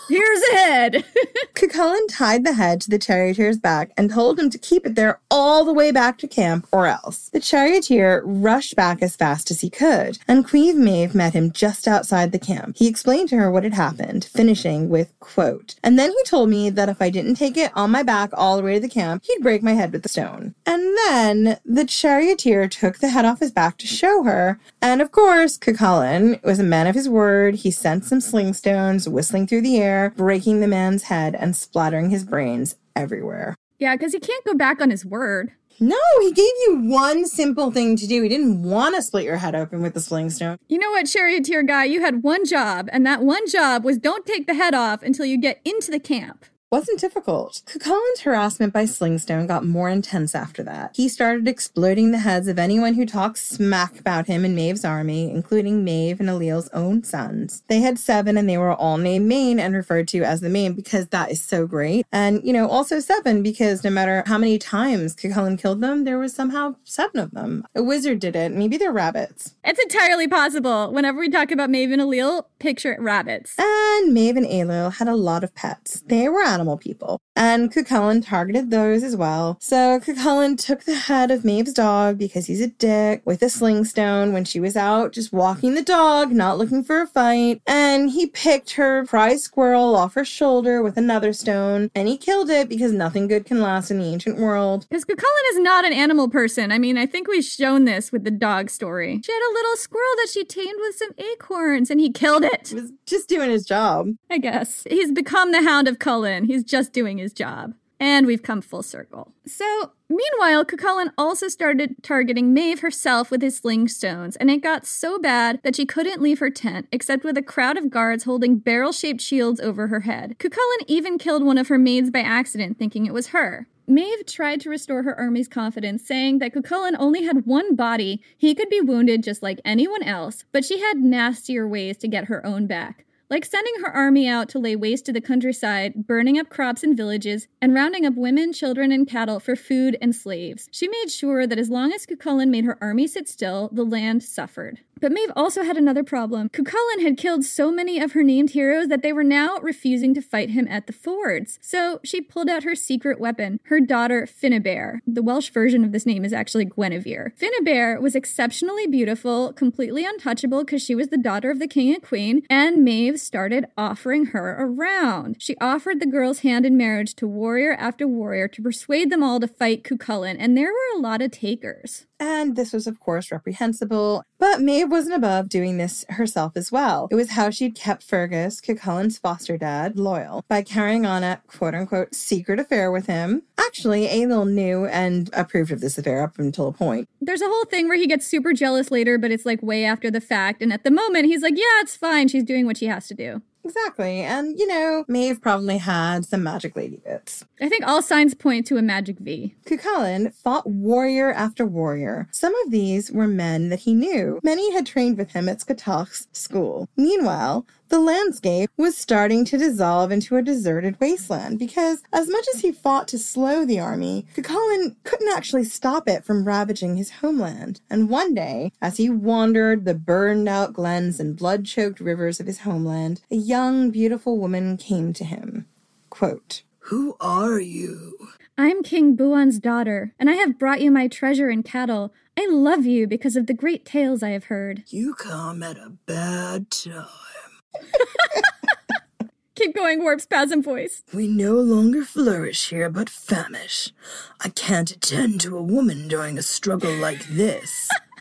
Here's a head! Cuchulain tied the head to the charioteer's back and told him to keep it there all the way back to camp or else. The charioteer rushed back as fast as he could, and Queen Maeve met him just outside the camp. He explained to her what had happened, finishing with, quote, And then he told me that if I didn't take it on my back all the way to the camp, he'd break my head with the stone. And then the charioteer took the head off his back to show her, and of course, Cuchulain was a man of his word. He sent some stones whistling through the air, breaking the man's head and splattering his brains everywhere. yeah, because he can't go back on his word. No, he gave you one simple thing to do. He didn't want to split your head open with the sling stone. You know what, charioteer guy? You had one job, and that one job was don't take the head off until you get into the camp wasn't difficult. Cuchulain's harassment by Slingstone got more intense after that. He started exploding the heads of anyone who talked smack about him in Maeve's army, including Maeve and Ailill's own sons. They had seven and they were all named Main and referred to as the Main because that is so great. And, you know, also seven because no matter how many times Cuchulain killed them, there was somehow seven of them. A wizard did it. Maybe they're rabbits. It's entirely possible. Whenever we talk about Maeve and Ailill, picture rabbits. And Maeve and Ailill had a lot of pets. They were animals animal people. And Cuchulain targeted those as well. So Cuchulain took the head of Maeve's dog because he's a dick with a sling stone when she was out just walking the dog, not looking for a fight. And he picked her prize squirrel off her shoulder with another stone and he killed it because nothing good can last in the ancient world. Because Cuchulain is not an animal person. I mean, I think we've shown this with the dog story. She had a little squirrel that she tamed with some acorns and he killed it. He was just doing his job. I guess. He's become the Hound of Cullen. He's just doing his job. And we've come full circle. So, meanwhile, Cuchulain also started targeting Maeve herself with his sling stones, and it got so bad that she couldn't leave her tent except with a crowd of guards holding barrel shaped shields over her head. Cuchulain even killed one of her maids by accident, thinking it was her. Maeve tried to restore her army's confidence, saying that Cuchulain only had one body, he could be wounded just like anyone else, but she had nastier ways to get her own back like sending her army out to lay waste to the countryside, burning up crops and villages, and rounding up women, children, and cattle for food and slaves. She made sure that as long as Cuchulain made her army sit still, the land suffered. But Maeve also had another problem. Cuchulain had killed so many of her named heroes that they were now refusing to fight him at the fords. So she pulled out her secret weapon, her daughter Finnabair. The Welsh version of this name is actually Guinevere. Finnabair was exceptionally beautiful, completely untouchable because she was the daughter of the king and queen, and Maeve started offering her around. She offered the girl's hand in marriage to warrior after warrior to persuade them all to fight Cuchulain, and there were a lot of takers. And this was, of course, reprehensible. But Maeve wasn't above doing this herself as well. It was how she'd kept Fergus, Cuchulain's foster dad, loyal by carrying on a quote unquote secret affair with him. Actually, Ailill knew and approved of this affair up until a point. There's a whole thing where he gets super jealous later, but it's like way after the fact. And at the moment, he's like, yeah, it's fine. She's doing what she has to do. Exactly. And, you know, Maeve probably had some magic lady bits. I think all signs point to a magic V. Cuchulain fought warrior after warrior. Some of these were men that he knew. Many had trained with him at Scathach's school. Meanwhile, the landscape was starting to dissolve into a deserted wasteland because, as much as he fought to slow the army, Cuchulain couldn't actually stop it from ravaging his homeland. And one day, as he wandered the burned out glens and blood choked rivers of his homeland, a young, beautiful woman came to him. Quote, Who are you? I'm King Buon's daughter, and I have brought you my treasure and cattle. I love you because of the great tales I have heard. You come at a bad time. Keep going, warp spasm voice. We no longer flourish here, but famish. I can't attend to a woman during a struggle like this.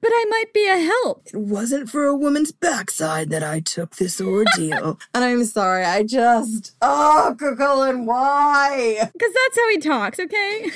But I might be a help. It wasn't for a woman's backside that I took this ordeal. and I'm sorry, I just. Oh, Cuchulain, why? Because that's how he talks, okay?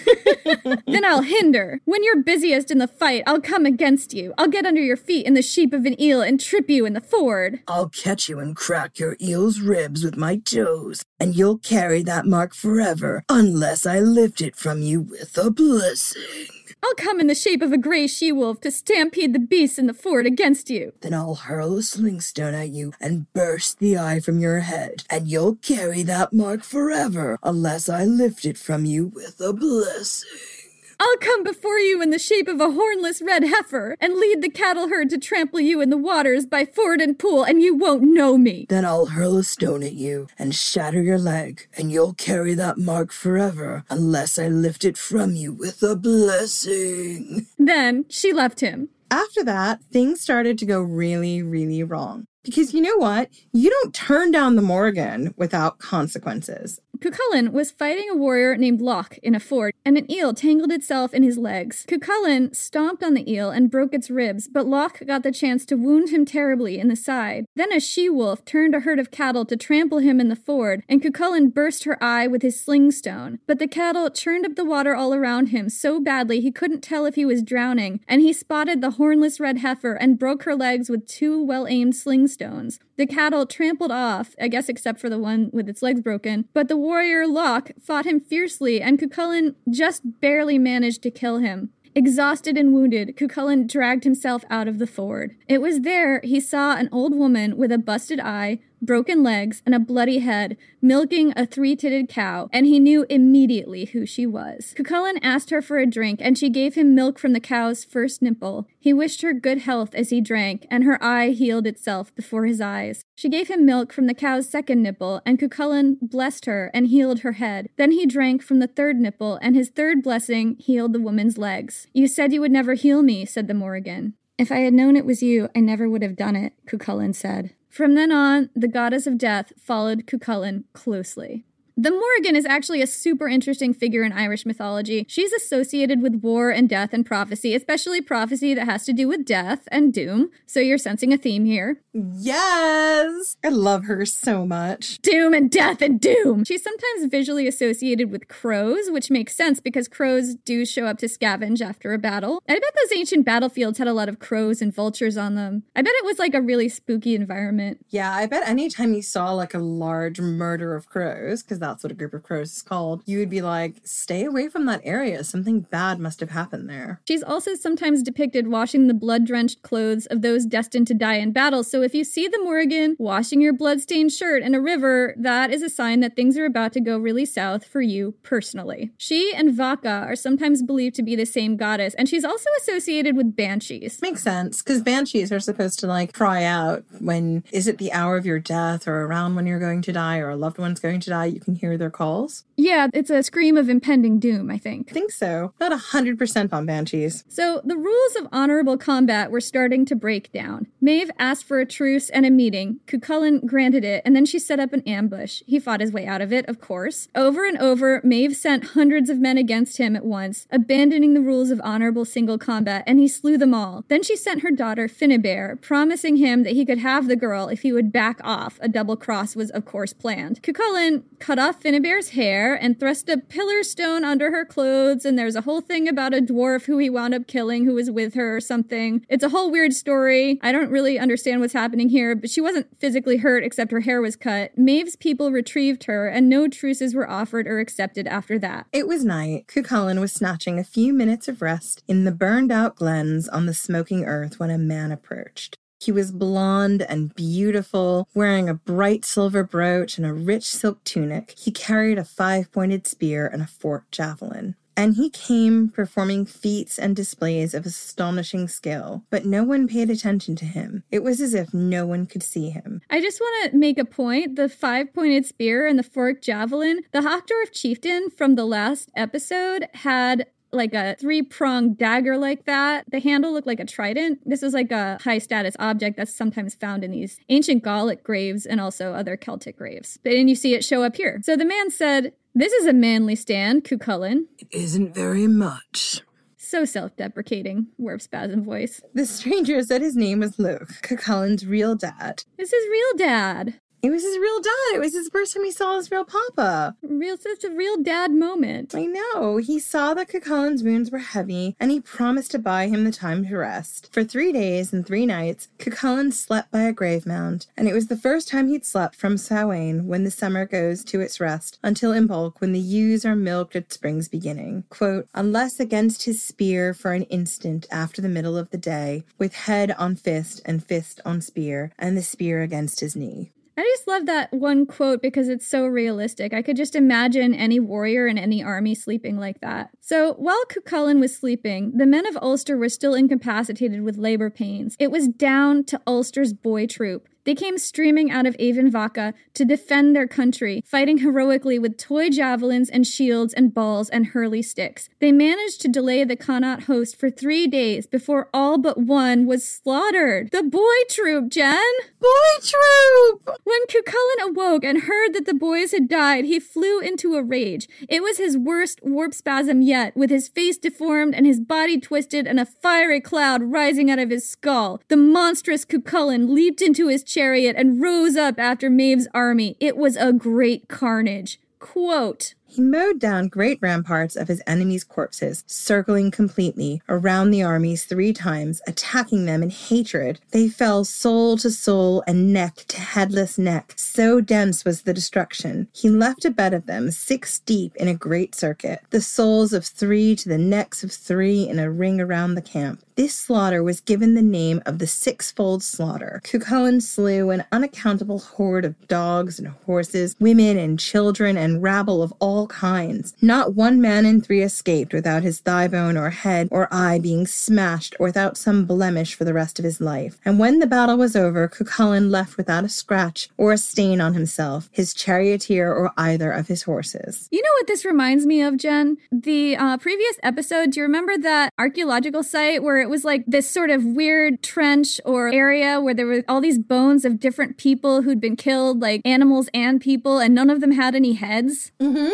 then I'll hinder. When you're busiest in the fight, I'll come against you. I'll get under your feet in the sheep of an eel and trip you in the ford. I'll catch you and crack your eel's ribs with my toes, and you'll carry that mark forever unless I lift it from you with a blessing. I'll come in the shape of a gray she wolf to stampede the beasts in the fort against you. Then I'll hurl a sling stone at you and burst the eye from your head, and you'll carry that mark forever unless I lift it from you with a blessing. I'll come before you in the shape of a hornless red heifer and lead the cattle herd to trample you in the waters by ford and pool, and you won't know me. Then I'll hurl a stone at you and shatter your leg, and you'll carry that mark forever unless I lift it from you with a blessing. Then she left him. After that, things started to go really, really wrong. Because you know what? You don't turn down the Morrigan without consequences. Cuchulainn was fighting a warrior named Locke in a ford, and an eel tangled itself in his legs. Cuchulainn stomped on the eel and broke its ribs, but Locke got the chance to wound him terribly in the side. Then a she wolf turned a herd of cattle to trample him in the ford, and Cuchulainn burst her eye with his sling stone. But the cattle churned up the water all around him so badly he couldn't tell if he was drowning, and he spotted the hornless red heifer and broke her legs with two well aimed sling stones. The cattle trampled off, I guess except for the one with its legs broken, but the warrior Locke fought him fiercely, and Cuchulainn just barely managed to kill him. Exhausted and wounded, Cuchulainn dragged himself out of the ford. It was there he saw an old woman with a busted eye, broken legs, and a bloody head, milking a three titted cow, and he knew immediately who she was. Cuchulainn asked her for a drink, and she gave him milk from the cow's first nipple. He wished her good health as he drank, and her eye healed itself before his eyes. She gave him milk from the cow's second nipple, and Cuchulainn blessed her and healed her head. Then he drank from the third nipple, and his third blessing healed the woman's legs. You said you would never heal me, said the Morrigan. If I had known it was you, I never would have done it, Cuchulainn said. From then on, the goddess of death followed Cuchulainn closely. The Morrigan is actually a super interesting figure in Irish mythology. She's associated with war and death and prophecy, especially prophecy that has to do with death and doom. So you're sensing a theme here. Yes! I love her so much. Doom and death and doom! She's sometimes visually associated with crows, which makes sense because crows do show up to scavenge after a battle. I bet those ancient battlefields had a lot of crows and vultures on them. I bet it was like a really spooky environment. Yeah, I bet anytime you saw like a large murder of crows, because that's what a group of crows is called, you would be like, stay away from that area. Something bad must have happened there. She's also sometimes depicted washing the blood drenched clothes of those destined to die in battle. So if you see the Morrigan washing your blood-stained shirt in a river, that is a sign that things are about to go really south for you personally. She and Vaka are sometimes believed to be the same goddess, and she's also associated with banshees. Makes sense, because banshees are supposed to like cry out when is it the hour of your death or around when you're going to die or a loved one's going to die, you can hear their calls. Yeah, it's a scream of impending doom, I think. I think so. Not 100% on banshees. So the rules of honorable combat were starting to break down. Maeve asked for a truce and a meeting. Cuchulainn granted it, and then she set up an ambush. He fought his way out of it, of course. Over and over, Maeve sent hundreds of men against him at once, abandoning the rules of honorable single combat, and he slew them all. Then she sent her daughter Finnabair, promising him that he could have the girl if he would back off. A double cross was, of course, planned. Cuchulainn cut off Finnabair's hair and thrust a pillar stone under her clothes, and there's a whole thing about a dwarf who he wound up killing who was with her or something. It's a whole weird story. I don't really understand what's happening here, but she wasn't physically hurt except her hair was cut. Maeve's people retrieved her, and no truces were offered or accepted after that. It was night. Cuchulainn was snatching a few minutes of rest in the burned out glens on the smoking earth when a man approached. He was blonde and beautiful, wearing a bright silver brooch and a rich silk tunic. He carried a five pointed spear and a forked javelin. And he came performing feats and displays of astonishing skill, but no one paid attention to him. It was as if no one could see him. I just want to make a point the five pointed spear and the forked javelin. The Hochdorf chieftain from the last episode had like a three pronged dagger like that. The handle looked like a trident. This is like a high status object that's sometimes found in these ancient Gallic graves and also other Celtic graves. And you see it show up here. So the man said, This is a manly stand, Cuchulainn. It isn't very much. So self deprecating, warp spasm voice. The stranger said his name was Lugh, Cuchulainn's real dad. This is real dad. It was his real dad. It was his first time he saw his real papa. Real, such a real dad moment. I know. He saw that Cuchulainn's wounds were heavy, and he promised to buy him the time to rest. For three days and three nights, Cuchulainn slept by a grave mound, and it was the first time he'd slept from Samhain when the summer goes to its rest, until Imbolc when the ewes are milked at spring's beginning. Quote, unless against his spear for an instant after the middle of the day, with head on fist and fist on spear, and the spear against his knee. I just love that one quote because it's so realistic. I could just imagine any warrior in any army sleeping like that. So while Cuchulainn was sleeping, the men of Ulster were still incapacitated with labor pains. It was down to Ulster's boy troop. They came streaming out of Emain Macha to defend their country, fighting heroically with toy javelins and shields and balls and hurley sticks. They managed to delay the Connaught host for three days before all but one was slaughtered. The boy troop, Jen! Boy troop! When Cuchulainn awoke and heard that the boys had died, he flew into a rage. It was his worst warp spasm yet, with his face deformed and his body twisted and a fiery cloud rising out of his skull. The monstrous Cuchulainn leaped into his chariot and rose up after Maeve's army. It was a great carnage. Quote, he mowed down great ramparts of his enemies' corpses, circling completely around the armies three times, attacking them in hatred. They fell soul to soul and neck to headless neck. So dense was the destruction. He left a bed of them, six deep in a great circuit, the souls of three to the necks of three in a ring around the camp. This slaughter was given the name of the sixfold slaughter. Cuchulainn slew an unaccountable horde of dogs and horses, women and children, and rabble of all kinds. Not one man in three escaped without his thigh bone or head or eye being smashed or without some blemish for the rest of his life. And when the battle was over, Cuchulainn left without a scratch or a stain on himself, his charioteer or either of his horses. You know what this reminds me of, Jen? The uh, previous episode, do you remember that archaeological site where it was like this sort of weird trench or area where there were all these bones of different people who'd been killed, like animals and people, and none of them had any heads. Mm-hmm.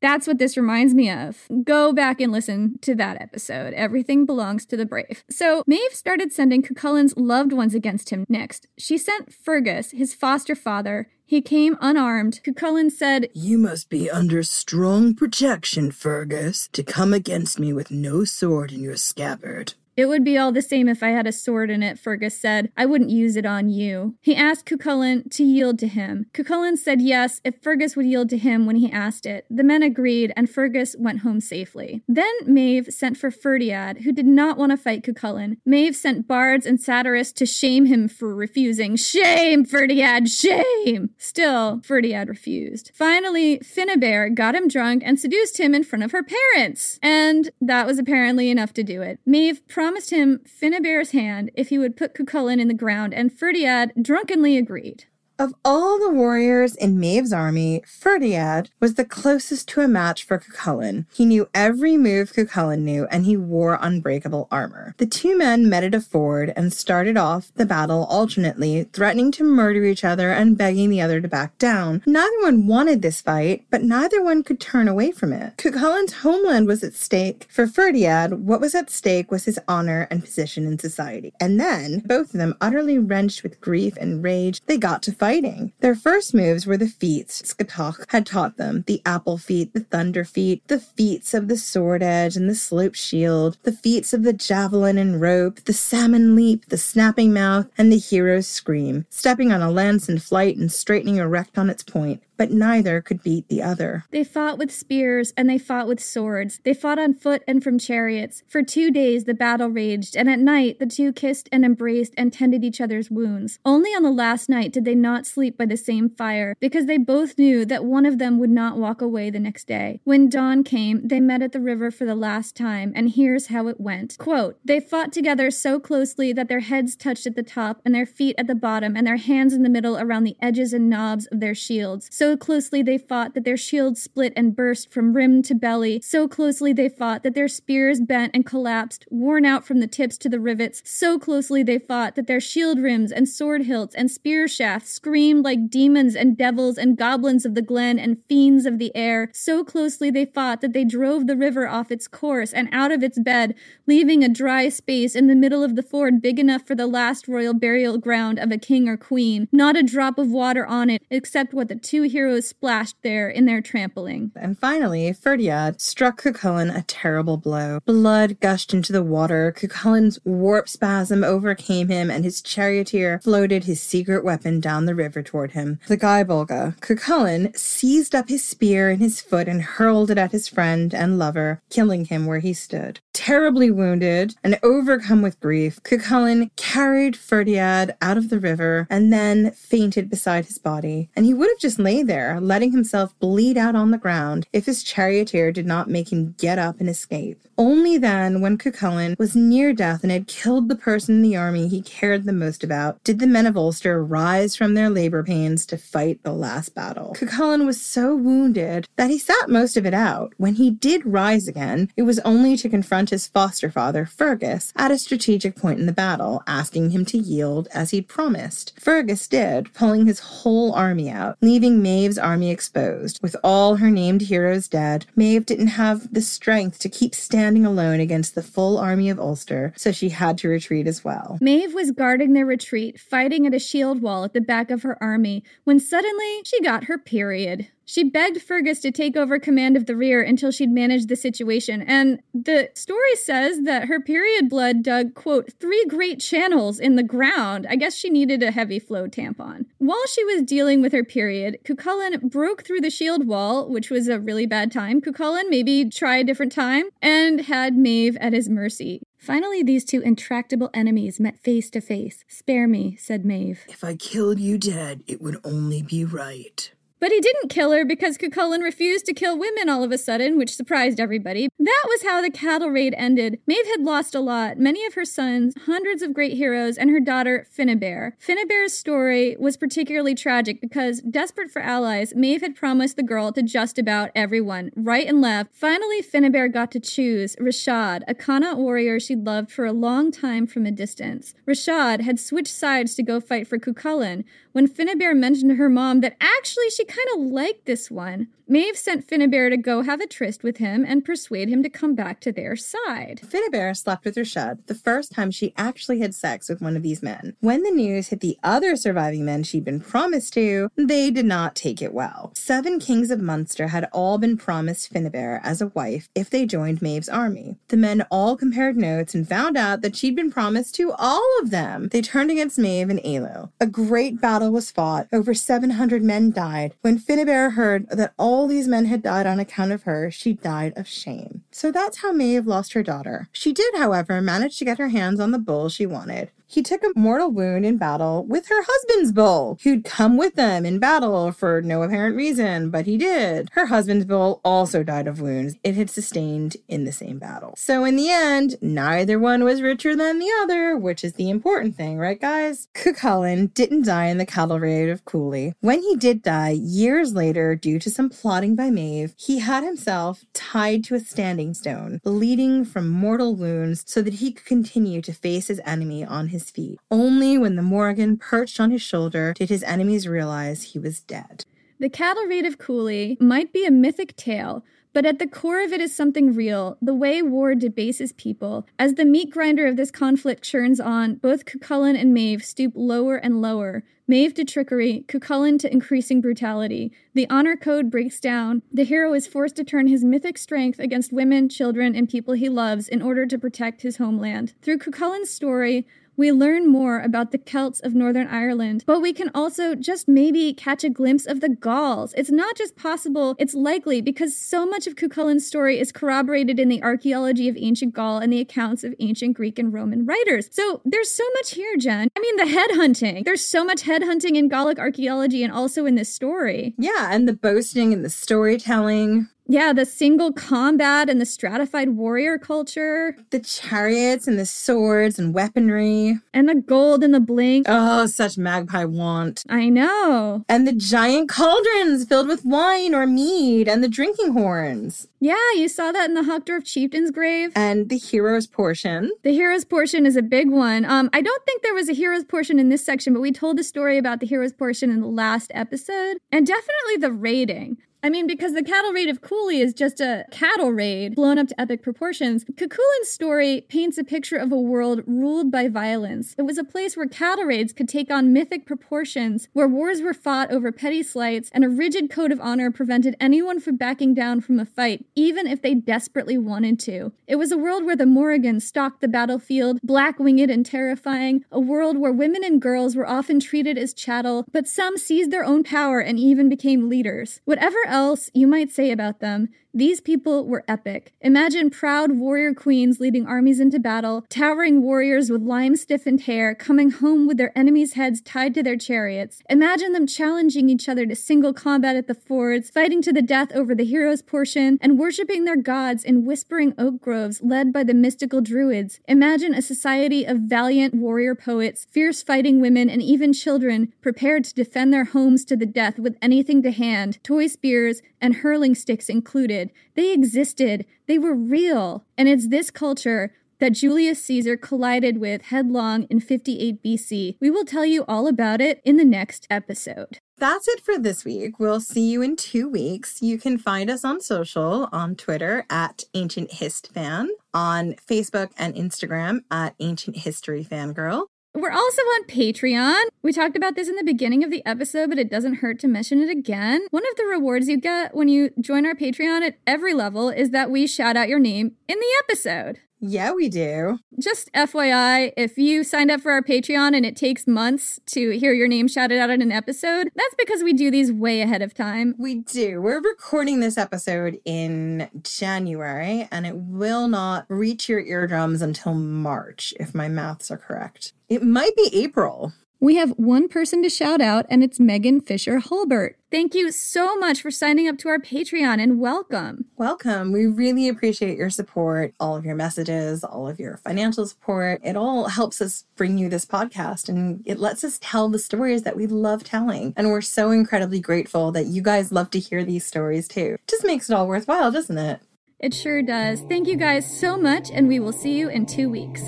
That's what this reminds me of. Go back and listen to that episode. Everything belongs to the brave. So Maeve started sending Cuchulainn's loved ones against him next. She sent Fergus, his foster father. He came unarmed. Cuchulainn said, You must be under strong protection, Fergus, to come against me with no sword in your scabbard. It would be all the same if I had a sword in it, Fergus said. I wouldn't use it on you. He asked Cuchulainn to yield to him. Cuchulainn said yes if Fergus would yield to him when he asked it. The men agreed, and Fergus went home safely. Then Maeve sent for Ferdiad, who did not want to fight Cuchulainn. Maeve sent bards and satirists to shame him for refusing. Shame, Ferdiad, shame! Still, Ferdiad refused. Finally, Finnabair got him drunk and seduced him in front of her parents. And that was apparently enough to do it. Maeve promised him Finnabair's hand if he would put Cuchulainn in the ground, and Ferdiad drunkenly agreed. Of all the warriors in Maeve's army, Ferdiad was the closest to a match for Cuchulainn. He knew every move Cuchulainn knew, and he wore unbreakable armor. The two men met at a ford and started off the battle alternately, threatening to murder each other and begging the other to back down. Neither one wanted this fight, but neither one could turn away from it. Cuchulainn's homeland was at stake. For Ferdiad, what was at stake was his honor and position in society. And then, both of them utterly wrenched with grief and rage, they got to fight fighting. Their first moves were the feats Scathach had taught them the apple feat, the thunder feat, the feats of the sword edge and the slope shield, the feats of the javelin and rope, the salmon leap, the snapping mouth, and the hero's scream, stepping on a lance in flight and straightening erect on its point but neither could beat the other. They fought with spears and they fought with swords. They fought on foot and from chariots. For two days the battle raged, and at night the two kissed and embraced and tended each other's wounds. Only on the last night did they not sleep by the same fire, because they both knew that one of them would not walk away the next day. When dawn came, they met at the river for the last time, and here's how it went. Quote, they fought together so closely that their heads touched at the top and their feet at the bottom and their hands in the middle around the edges and knobs of their shields. So so closely they fought that their shields split and burst from rim to belly. So closely they fought that their spears bent and collapsed, worn out from the tips to the rivets. So closely they fought that their shield rims and sword hilts and spear shafts screamed like demons and devils and goblins of the glen and fiends of the air. So closely they fought that they drove the river off its course and out of its bed, leaving a dry space in the middle of the ford big enough for the last royal burial ground of a king or queen. Not a drop of water on it, except what the two heroes heroes splashed there in their trampling. And finally, Ferdiad struck Cuchulainn a terrible blow. Blood gushed into the water. Cuchulainn's warp spasm overcame him, and his charioteer floated his secret weapon down the river toward him. The Gaibolga. Cuchulainn seized up his spear in his foot and hurled it at his friend and lover, killing him where he stood. Terribly wounded and overcome with grief, Cuchulainn carried Ferdiad out of the river and then fainted beside his body. And he would have just laid there, letting himself bleed out on the ground if his charioteer did not make him get up and escape. Only then, when Cuchulainn was near death and had killed the person in the army he cared the most about, did the men of Ulster rise from their labor pains to fight the last battle. Cuchulainn was so wounded that he sat most of it out. When he did rise again, it was only to confront his foster father, Fergus, at a strategic point in the battle, asking him to yield as he'd promised. Fergus did, pulling his whole army out, leaving Maeve's army exposed. With all her named heroes dead, Maeve didn't have the strength to keep standing alone against the full army of Ulster, so she had to retreat as well. Maeve was guarding their retreat, fighting at a shield wall at the back of her army, when suddenly she got her period. She begged Fergus to take over command of the rear until she'd managed the situation, and the story says that her period blood dug, quote, three great channels in the ground. I guess she needed a heavy flow tampon. While she was dealing with her period, Cuchulainn broke through the shield wall, which was a really bad time. Cuchulainn maybe try a different time, and had Maeve at his mercy. Finally, these two intractable enemies met face to face. Spare me, said Maeve. If I killed you dead, it would only be right. But he didn't kill her because Cuchulainn refused to kill women all of a sudden, which surprised everybody. That was how the cattle raid ended. Maeve had lost a lot many of her sons, hundreds of great heroes, and her daughter, Finnabair. Finnabair's story was particularly tragic because, desperate for allies, Maeve had promised the girl to just about everyone, right and left. Finally, Finnabair got to choose Rashad, a Connaught warrior she'd loved for a long time from a distance. Rashad had switched sides to go fight for Cuchulainn when Finnabair mentioned to her mom that actually she kind of like this one. Maeve sent Finnabair to go have a tryst with him and persuade him to come back to their side. Finnabair slept with Rashad the first time she actually had sex with one of these men. When the news hit the other surviving men she'd been promised to, they did not take it well. Seven kings of Munster had all been promised Finnabair as a wife if they joined Maeve's army. The men all compared notes and found out that she'd been promised to all of them. They turned against Maeve and Ailill. A great battle was fought. Over 700 men died. When Finnabair heard that all these men had died on account of her, she died of shame. So that's how Maeve lost her daughter. She did, however, manage to get her hands on the bull she wanted. He took a mortal wound in battle with her husband's bull, who'd come with them in battle for no apparent reason, but he did. Her husband's bull also died of wounds it had sustained in the same battle. So in the end, neither one was richer than the other, which is the important thing, right, guys? Cuchulainn didn't die in the cattle raid of Cooley. When he did die, years later, due to some plotting by Maeve, he had himself tied to a standing stone, bleeding from mortal wounds so that he could continue to face his enemy on his feet. Only when the Morrigan perched on his shoulder did his enemies realize he was dead. The cattle raid of Cooley might be a mythic tale, but at the core of it is something real the way war debases people. As the meat grinder of this conflict churns on, both Cuchulainn and Maeve stoop lower and lower. Maeve to trickery, Cuchulainn to increasing brutality. The honor code breaks down. The hero is forced to turn his mythic strength against women, children, and people he loves in order to protect his homeland. Through Cuchulainn's story, we learn more about the Celts of Northern Ireland, but we can also just maybe catch a glimpse of the Gauls. It's not just possible, it's likely because so much of Cuchulainn's story is corroborated in the archaeology of ancient Gaul and the accounts of ancient Greek and Roman writers. So there's so much here, Jen. I mean, the head hunting. There's so much head hunting in Gallic archaeology and also in this story. Yeah, and the boasting and the storytelling. Yeah, the single combat and the stratified warrior culture. The chariots and the swords and weaponry. And the gold and the blink. Oh, such magpie want. I know. And the giant cauldrons filled with wine or mead and the drinking horns. Yeah, you saw that in the Hochdorf chieftain's grave. And the hero's portion. The hero's portion is a big one. Um, I don't think there was a hero's portion in this section, but we told a story about the hero's portion in the last episode. And definitely the raiding. I mean, because the cattle raid of Cooley is just a cattle raid blown up to epic proportions, Cuchulainn's story paints a picture of a world ruled by violence. It was a place where cattle raids could take on mythic proportions, where wars were fought over petty slights, and a rigid code of honor prevented anyone from backing down from a fight, even if they desperately wanted to. It was a world where the Morrigan stalked the battlefield, black winged and terrifying, a world where women and girls were often treated as chattel, but some seized their own power and even became leaders. Whatever else you might say about them, These people were epic. Imagine proud warrior queens leading armies into battle, towering warriors with lime stiffened hair coming home with their enemies' heads tied to their chariots. Imagine them challenging each other to single combat at the fords, fighting to the death over the hero's portion, and worshiping their gods in whispering oak groves led by the mystical druids. Imagine a society of valiant warrior poets, fierce fighting women, and even children prepared to defend their homes to the death with anything to hand, toy spears and hurling sticks included. They existed, they were real. And it's this culture that Julius Caesar collided with headlong in 58 BC. We will tell you all about it in the next episode. That's it for this week. We'll see you in two weeks. You can find us on social on Twitter at Ancient Hist Fan, on Facebook and Instagram at Ancient History Fangirl. We're also on Patreon. We talked about this in the beginning of the episode, but it doesn't hurt to mention it again. One of the rewards you get when you join our Patreon at every level is that we shout out your name in the episode. Yeah, we do. Just FYI, if you signed up for our Patreon and it takes months to hear your name shouted out in an episode, that's because we do these way ahead of time. We do. We're recording this episode in January, and it will not reach your eardrums until March, if my maths are correct. It might be April. We have one person to shout out, and it's Megan Fisher Hulbert. Thank you so much for signing up to our Patreon and welcome. Welcome. We really appreciate your support, all of your messages, all of your financial support. It all helps us bring you this podcast and it lets us tell the stories that we love telling. And we're so incredibly grateful that you guys love to hear these stories too. Just makes it all worthwhile, doesn't it? It sure does. Thank you guys so much, and we will see you in two weeks.